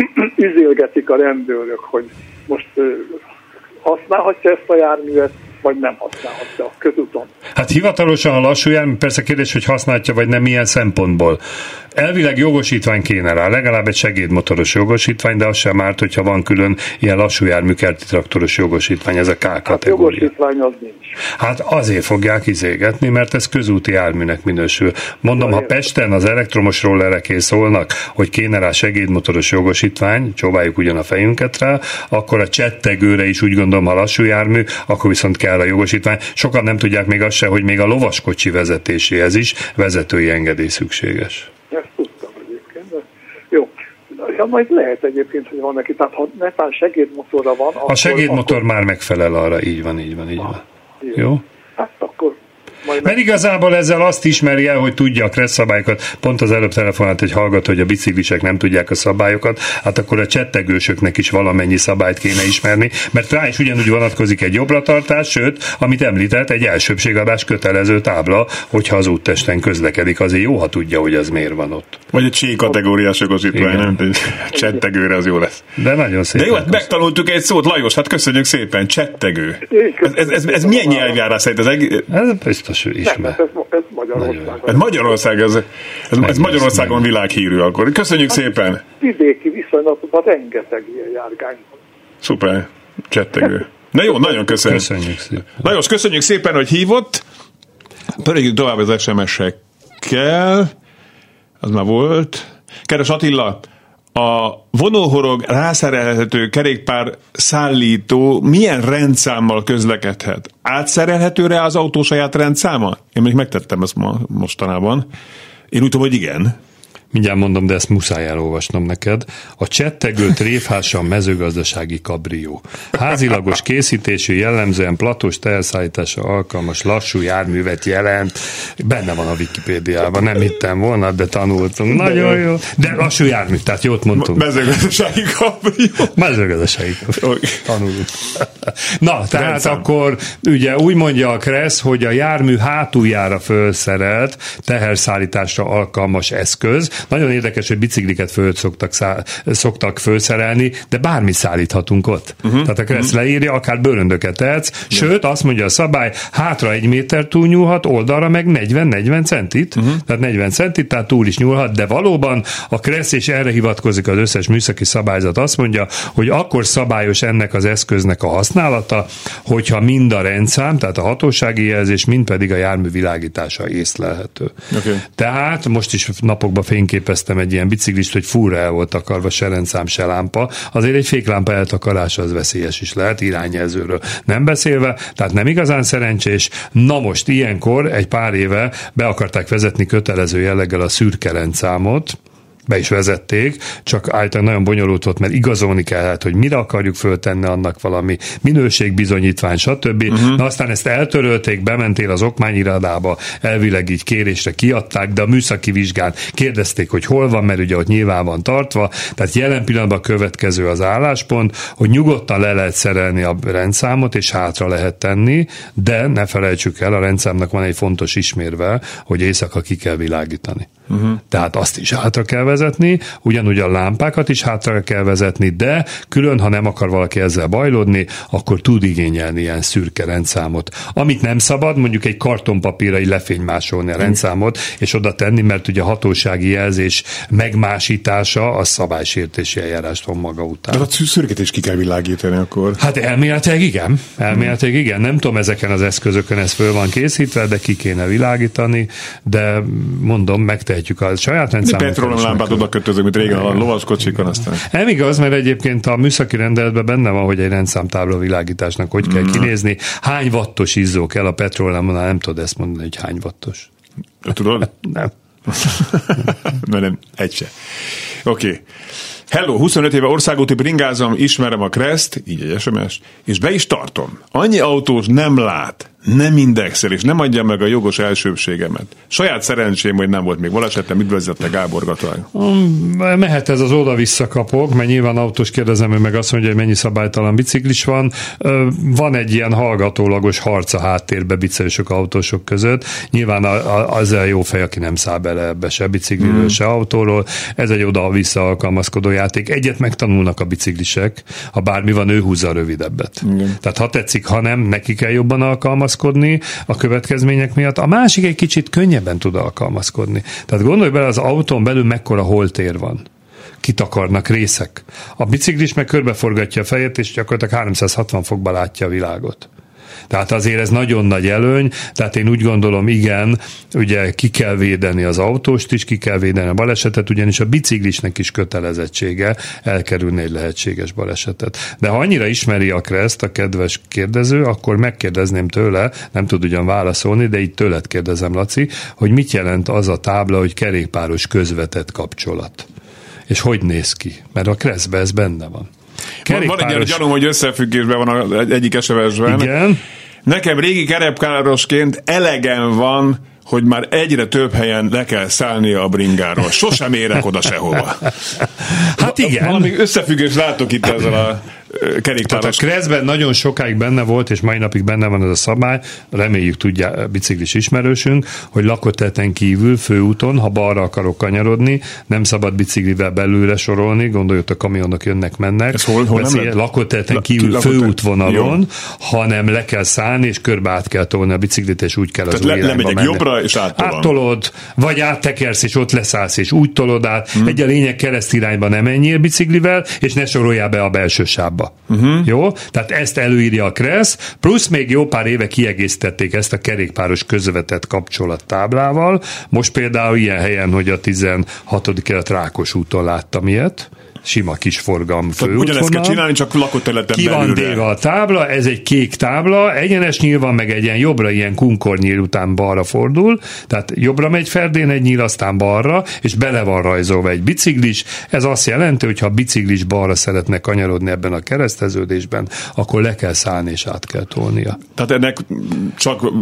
üzélgetik a rendőrök, hogy most használhatja ezt a járművet, vagy nem használhatja a közúton. Hát hivatalosan a lassú jármű, persze kérdés, hogy használja, vagy nem, milyen szempontból. Elvileg jogosítvány kéne rá, legalább egy segédmotoros jogosítvány, de az sem árt, hogyha van külön ilyen lassú jármű kerti traktoros jogosítvány, ez a K hát kategória. Hát jogosítvány az nincs. Hát azért fogják izégetni, mert ez közúti járműnek minősül. Mondom, ja, ha Pesten az elektromos rollereké szólnak, hogy kéne rá segédmotoros jogosítvány, csóváljuk ugyan a fejünket rá, akkor a csettegőre is úgy gondolom, ha lassú jármű, akkor viszont kell autójára jogosítvány. Sokan nem tudják még azt se, hogy még a lovaskocsi vezetéséhez is vezetői engedély szükséges. Ezt tudtam egyébként, de jó. Ja, majd lehet egyébként, hogy van neki, tehát ha netán segédmotorra van... A segédmotor akkor... már megfelel arra, így van, így van, így van. Jó? jó? Hát akkor majd Mert igazából ezzel azt ismeri el, hogy tudja a kressz szabályokat. Pont az előbb telefonált egy hallgató, hogy a biciklisek nem tudják a szabályokat, hát akkor a csettegősöknek is valamennyi szabályt kéne ismerni, mert rá is ugyanúgy vonatkozik egy jobbra sőt, amit említett, egy elsőbségadás kötelező tábla, hogyha az úttesten közlekedik, azért jó, ha tudja, hogy ez miért van ott. Vagy egy C kategóriás jogosítvány, nem? Csettegőre az jó lesz. De nagyon szép. De jó, hát megtanultuk egy szót, Lajos, hát köszönjük szépen, csettegő. Ez, ez, ez, ez milyen nyelvjárás szerint? Ez, egy... ez biztos ismer. Nem, ez, ez Magyarország. Ez Magyarország, ez, ez, ez Magyarországon világhírű akkor. Köszönjük hát, szépen. Vidéki viszonylatban rengeteg ilyen járgány van. Szuper, csettegő. Na jó, nagyon köszönjük. Köszönjük szépen. Nagyon köszönjük szépen, hogy hívott. Pörögjük tovább az SMS-ekkel. Az már volt. Kedves Attila, a vonóhorog rászerelhető kerékpár szállító milyen rendszámmal közlekedhet? Átszerelhető rá az autó saját rendszáma? Én még megtettem ezt ma, mostanában. Én úgy tudom, hogy igen mindjárt mondom, de ezt muszáj elolvasnom neked, a csettegő tréfása mezőgazdasági kabrió. Házilagos készítésű, jellemzően platós teherszállítása alkalmas lassú járművet jelent. Benne van a Wikipédiában, nem hittem volna, de tanultunk. Nagyon jó. De lassú jármű, tehát jót mondtunk. Mezőgazdasági kabrió. Mezőgazdasági kabrió. Tanulunk. Na, tehát Rendszám. akkor ugye úgy mondja a Kressz, hogy a jármű hátuljára felszerelt teherszállításra alkalmas eszköz, nagyon érdekes, hogy bicikliket föl szoktak, szá- szoktak fölszerelni, de bármi szállíthatunk ott. Uh-huh. Tehát a kereszt uh-huh. leírja, akár bőröndöket tehetsz, sőt, azt mondja a szabály, hátra egy méter túl nyúlhat, oldalra meg 40-40 centit, uh-huh. tehát 40 centit, tehát túl is nyúlhat, de valóban a Kressz, és erre hivatkozik az összes műszaki szabályzat, azt mondja, hogy akkor szabályos ennek az eszköznek a használata, hogyha mind a rendszám, tehát a hatósági jelzés, mind pedig a jármű világítása észlelhető. Okay. Tehát most is napokban fény fényképeztem egy ilyen biciklist, hogy fúra el volt akarva se rendszám, se lámpa. Azért egy féklámpa eltakarása az veszélyes is lehet, irányjelzőről nem beszélve, tehát nem igazán szerencsés. Na most ilyenkor egy pár éve be akarták vezetni kötelező jelleggel a szürke rendszámot, be is vezették, csak általában nagyon bonyolult volt, mert igazolni kellett, hogy mire akarjuk föltenni annak valami minőségbizonyítvány, stb. Uh-huh. Na aztán ezt eltörölték, bementél az okmányirodába, elvileg így kérésre kiadták, de a műszaki vizsgán kérdezték, hogy hol van, mert ugye ott nyilván van tartva, tehát jelen pillanatban a következő az álláspont, hogy nyugodtan le lehet szerelni a rendszámot, és hátra lehet tenni, de ne felejtsük el, a rendszámnak van egy fontos ismérve, hogy éjszaka ki kell világítani. Uh-huh. Tehát azt is hátra kell vezetni, ugyanúgy a lámpákat is hátra kell vezetni, de külön, ha nem akar valaki ezzel bajlódni, akkor tud igényelni ilyen szürke rendszámot. Amit nem szabad, mondjuk egy kartonpapírra így lefénymásolni a rendszámot, és oda tenni, mert ugye a hatósági jelzés megmásítása a szabálysértési eljárást von maga után. De a szürkét is ki kell világítani akkor. Hát elméletileg igen. Elméletileg igen. Nem tudom, ezeken az eszközökön ez föl van készítve, de ki kéne világítani, de mondom, megtehetjük a saját rendszámot lámpát oda kötözök, mint régen a lovaskocsikon aztán. Nem igaz, mert egyébként a műszaki rendeletben benne van, hogy egy rendszámtábla világításnak hogy kell mm. kinézni. Hány wattos izzó kell a petróleumnál, nem tudod ezt mondani, hogy hány wattos. Tudod? nem. Na nem, egy se. Oké. Okay. Hello, 25 éve országúti bringázom, ismerem a Crest, így egy SMS, és be is tartom. Annyi autós nem lát, nem indexel, és nem adja meg a jogos elsőbségemet. Saját szerencsém, hogy nem volt még balesetem, üdvözlette Gábor Gatal. Mm, mehet ez az oda-vissza kapok, mert nyilván autós kérdezem, ő meg azt mondja, hogy mennyi szabálytalan biciklis van. Van egy ilyen hallgatólagos harc a háttérbe biciklisok, autósok között. Nyilván az a jó fej, aki nem száll bele ebbe se bicikliről, mm. se autóról. Ez egy oda-vissza alkalmazkodó játék. Egyet megtanulnak a biciklisek, ha bármi van, ő húzza a rövidebbet. Igen. Tehát ha tetszik, ha nem, neki kell jobban alkalmazkodni, a következmények miatt, a másik egy kicsit könnyebben tud alkalmazkodni. Tehát gondolj bele, az autón belül mekkora holtér van kitakarnak részek. A biciklis meg körbeforgatja a fejét, és gyakorlatilag 360 fokba látja a világot. Tehát azért ez nagyon nagy előny, tehát én úgy gondolom, igen, ugye ki kell védeni az autóst is, ki kell védeni a balesetet, ugyanis a biciklisnek is kötelezettsége elkerülni egy lehetséges balesetet. De ha annyira ismeri a Kreszt a kedves kérdező, akkor megkérdezném tőle, nem tud ugyan válaszolni, de itt tőled kérdezem, Laci, hogy mit jelent az a tábla, hogy kerékpáros közvetett kapcsolat. És hogy néz ki? Mert a Kreszbe ez benne van. Kerékpáros... Van egy ilyen gyanúm, hogy összefüggésben van a, egyik esemesben. Igen. Nekem régi kerékpárosként elegem van hogy már egyre több helyen le kell szállni a bringáról. Sosem érek oda sehova. Hát igen. Valami összefüggés látok itt ezzel a kerékpáros. Tehát a Kreszben nagyon sokáig benne volt, és mai napig benne van ez a szabály, reméljük tudja biciklis ismerősünk, hogy lakoteten kívül főúton, ha balra akarok kanyarodni, nem szabad biciklivel belőle sorolni, gondoljuk a kamionok jönnek, mennek. Ez hol, hol Beszél, nem lakoteten kívül főútvonalon, Jó. hanem le kell szállni, és körbe át kell tolni a biciklit, és úgy kell az Tehát le- új irányba lemegyek menni. jobbra, és áttolom. Áttolod, vagy áttekersz, és ott leszállsz, és úgy tolod át. Hmm. Egy a lényeg kereszt irányba nem menjél biciklivel, és ne soroljál be a belső sávba. Uh-huh. Jó? Tehát ezt előírja a Kressz, plusz még jó pár éve kiegészítették ezt a kerékpáros közvetett kapcsolattáblával. Most például ilyen helyen, hogy a 16. kelet Rákos úton láttam ilyet, sima kis forgalmú Tehát Ugyanezt kell csinálni, csak lakóterületen Ki van téve a tábla, ez egy kék tábla, egyenes nyíl van, meg egy ilyen jobbra, ilyen kunkornyíl után balra fordul, tehát jobbra megy Ferdén egy nyíl, aztán balra, és bele van rajzolva egy biciklis. Ez azt jelenti, hogy ha a biciklis balra szeretne kanyarodni ebben a kereszteződésben, akkor le kell szállni és át kell tolnia. Tehát ennek csak a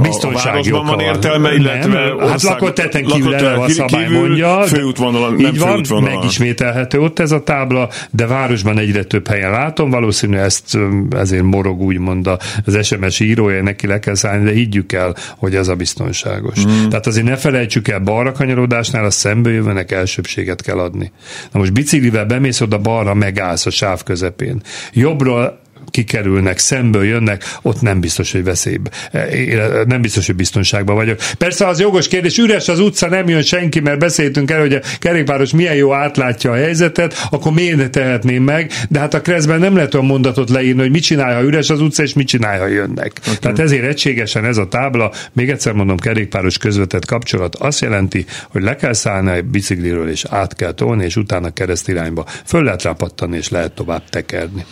Biztonsági oka van értelme, illetve nem, hát ország- lakóteten kívül eleve a lakóterületen szabály kívül, mondja. Főútvonalon, nem így van, főútvonalon. megismételhető ott ez a tábla, de városban egyre több helyen látom, valószínű ezt ezért morog úgymond a- az SMS írója, neki le kell szállni, de higgyük el, hogy ez a biztonságos. Mm. Tehát azért ne felejtsük el, balra kanyarodásnál a szembejövőnek elsőbséget kell adni. Na most biciklivel bemész oda balra, megállsz a sáv közepén. Jobbról kikerülnek, szemből jönnek, ott nem biztos, hogy veszélybe, eh, nem biztos, hogy biztonságban vagyok. Persze az jogos kérdés, üres az utca, nem jön senki, mert beszéltünk el, hogy a kerékpáros milyen jó átlátja a helyzetet, akkor miért tehetném meg, de hát a kreszben nem lehet olyan mondatot leírni, hogy mit csinálja, ha üres az utca, és mit csinálja, ha jönnek. Okay. Tehát ezért egységesen ez a tábla, még egyszer mondom, kerékpáros közvetett kapcsolat azt jelenti, hogy le kell szállni a bicikliről, és át kell tolni, és utána keresztirányba föl lehet rápattani, és lehet tovább tekerni.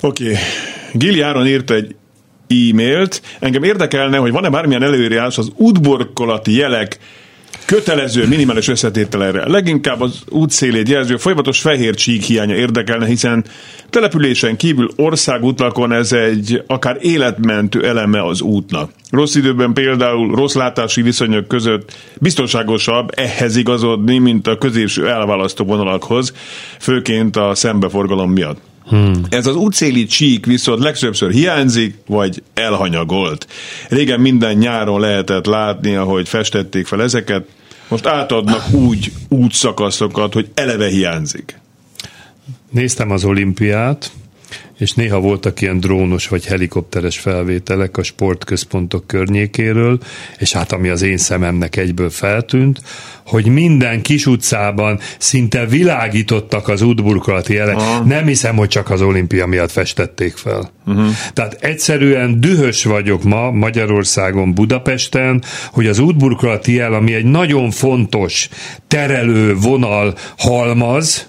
Oké. Okay. Gili Áron írt egy e-mailt. Engem érdekelne, hogy van-e bármilyen előírás az útborkolati jelek kötelező minimális összetételére. Leginkább az útszélét jelző folyamatos fehér csík hiánya érdekelne, hiszen településen kívül országútlakon ez egy akár életmentő eleme az útnak. Rossz időben például rossz látási viszonyok között biztonságosabb ehhez igazodni, mint a középső elválasztó vonalakhoz, főként a szembeforgalom miatt. Hmm. Ez az útszéli csík viszont legtöbbször hiányzik, vagy elhanyagolt. Régen minden nyáron lehetett látni, ahogy festették fel ezeket, most átadnak úgy útszakaszokat, hogy eleve hiányzik. Néztem az olimpiát, és néha voltak ilyen drónos vagy helikopteres felvételek a sportközpontok környékéről, és hát ami az én szememnek egyből feltűnt, hogy minden kis utcában szinte világítottak az útburkolati jelek. Aha. Nem hiszem, hogy csak az olimpia miatt festették fel. Uh-huh. Tehát egyszerűen dühös vagyok ma Magyarországon, Budapesten, hogy az útburkolati jel, ami egy nagyon fontos terelő vonal halmaz,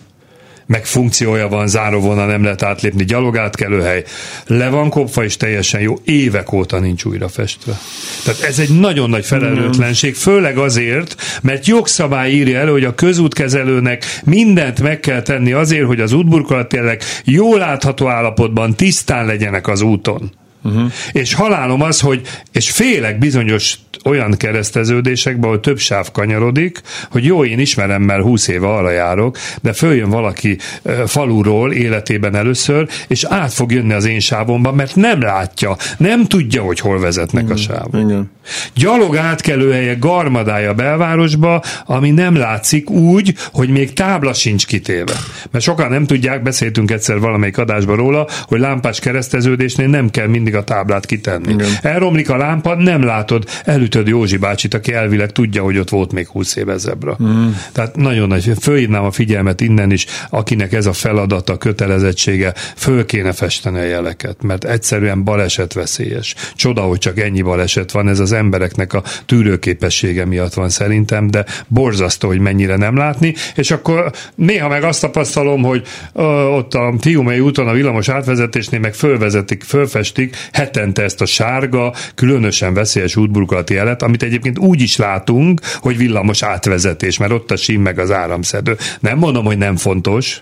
meg funkciója van, záróvonal nem lehet átlépni, gyalogátkelőhely, le van kopva és teljesen jó, évek óta nincs újra festve. Tehát ez egy nagyon nagy felelőtlenség, főleg azért, mert jogszabály írja elő, hogy a közútkezelőnek mindent meg kell tenni azért, hogy az útburkolatélek jól látható állapotban tisztán legyenek az úton. Uh-huh. És halálom az, hogy, és félek bizonyos olyan kereszteződésekben, ahol több sáv kanyarodik, hogy jó, én ismerem, mert 20 éve arra járok, de följön valaki faluról életében először, és át fog jönni az én sávomba, mert nem látja, nem tudja, hogy hol vezetnek igen, a sávok. Igen. Gyalog átkelőhelyek garmadája belvárosba, ami nem látszik úgy, hogy még tábla sincs kitéve. Mert sokan nem tudják, beszéltünk egyszer valamelyik adásban róla, hogy lámpás kereszteződésnél nem kell mindig a táblát kitenni. Igen. Elromlik a lámpa, nem látod, elütöd Józsi bácsit, aki elvileg tudja, hogy ott volt még 20 éve zebra. Mm. Tehát nagyon nagy, fölhívnám a figyelmet innen is, akinek ez a feladata, kötelezettsége, föl kéne festeni a jeleket, mert egyszerűen baleset veszélyes. Csoda, hogy csak ennyi baleset van, ez az embereknek a tűrőképessége miatt van szerintem, de borzasztó, hogy mennyire nem látni, és akkor néha meg azt tapasztalom, hogy ö, ott a Fiumei úton a villamos átvezetésnél meg fölvezetik, fölfestik hetente ezt a sárga, különösen veszélyes útburkolati jelet, amit egyébként úgy is látunk, hogy villamos átvezetés, mert ott a sim meg az áramszedő. Nem mondom, hogy nem fontos,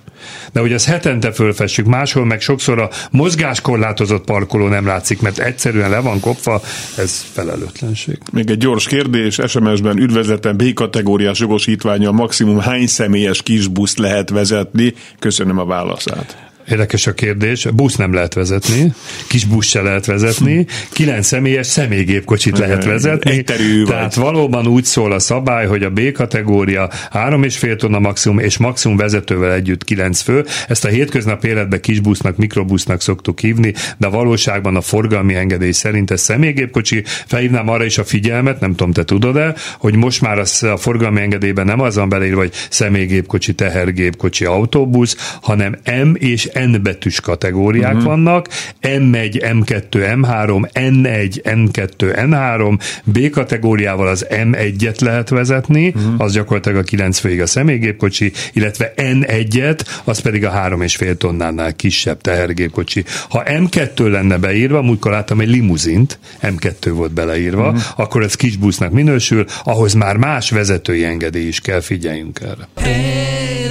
de hogy ezt hetente fölfessük, máshol meg sokszor a mozgáskorlátozott parkoló nem látszik, mert egyszerűen le van kopva, ez felelőtlenség. Még egy gyors kérdés, SMS-ben üdvözletem B-kategóriás jogosítványa maximum hány személyes kisbuszt lehet vezetni? Köszönöm a válaszát. Érdekes a kérdés. Busz nem lehet vezetni, kis busz se lehet vezetni, kilenc személyes személygépkocsit lehet vezetni. Egyterű Tehát vagy. valóban úgy szól a szabály, hogy a B kategória három és fél tonna maximum, és maximum vezetővel együtt kilenc fő. Ezt a hétköznapi életben busznak, mikrobusznak szoktuk hívni, de a valóságban a forgalmi engedély szerint ez személygépkocsi. Felhívnám arra is a figyelmet, nem tudom, te tudod-e, hogy most már a forgalmi engedélyben nem az van beleírva, hogy személygépkocsi, tehergépkocsi, autóbusz, hanem M és N betűs kategóriák uh-huh. vannak, M1, M2, M3, N1, N2, N3, B kategóriával az M1-et lehet vezetni, uh-huh. az gyakorlatilag a 9 főig a személygépkocsi, illetve N1-et, az pedig a 3,5 tonnánál kisebb tehergépkocsi. Ha M2 lenne beírva, múltkor láttam egy limuzint, M2 volt beleírva, uh-huh. akkor ez kisbusznak minősül, ahhoz már más vezetői engedély is kell, figyeljünk erre. Hey,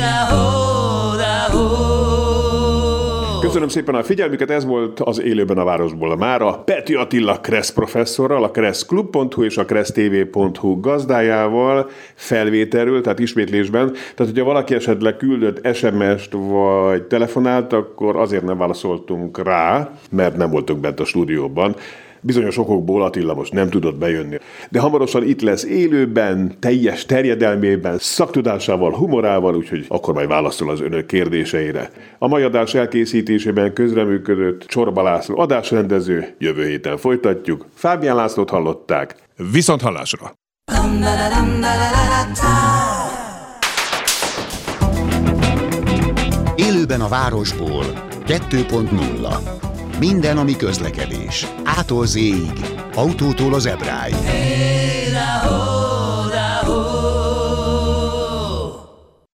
Köszönöm szépen a figyelmüket, ez volt az Élőben a Városból a Peti Attila Kressz professzorral, a kresszklub.hu és a kressztv.hu gazdájával felvételről, tehát ismétlésben. Tehát, hogyha valaki esetleg küldött SMS-t vagy telefonált, akkor azért nem válaszoltunk rá, mert nem voltunk bent a stúdióban. Bizonyos okokból Attila most nem tudott bejönni. De hamarosan itt lesz élőben, teljes terjedelmében, szaktudásával, humorával, úgyhogy akkor majd válaszol az önök kérdéseire. A mai adás elkészítésében közreműködött Csorba László adásrendező, jövő héten folytatjuk. Fábián Lászlót hallották. Viszont hallásra! Élőben a városból 2.0 minden, ami közlekedés. Ától z -ig. Autótól az ebráig. Hey,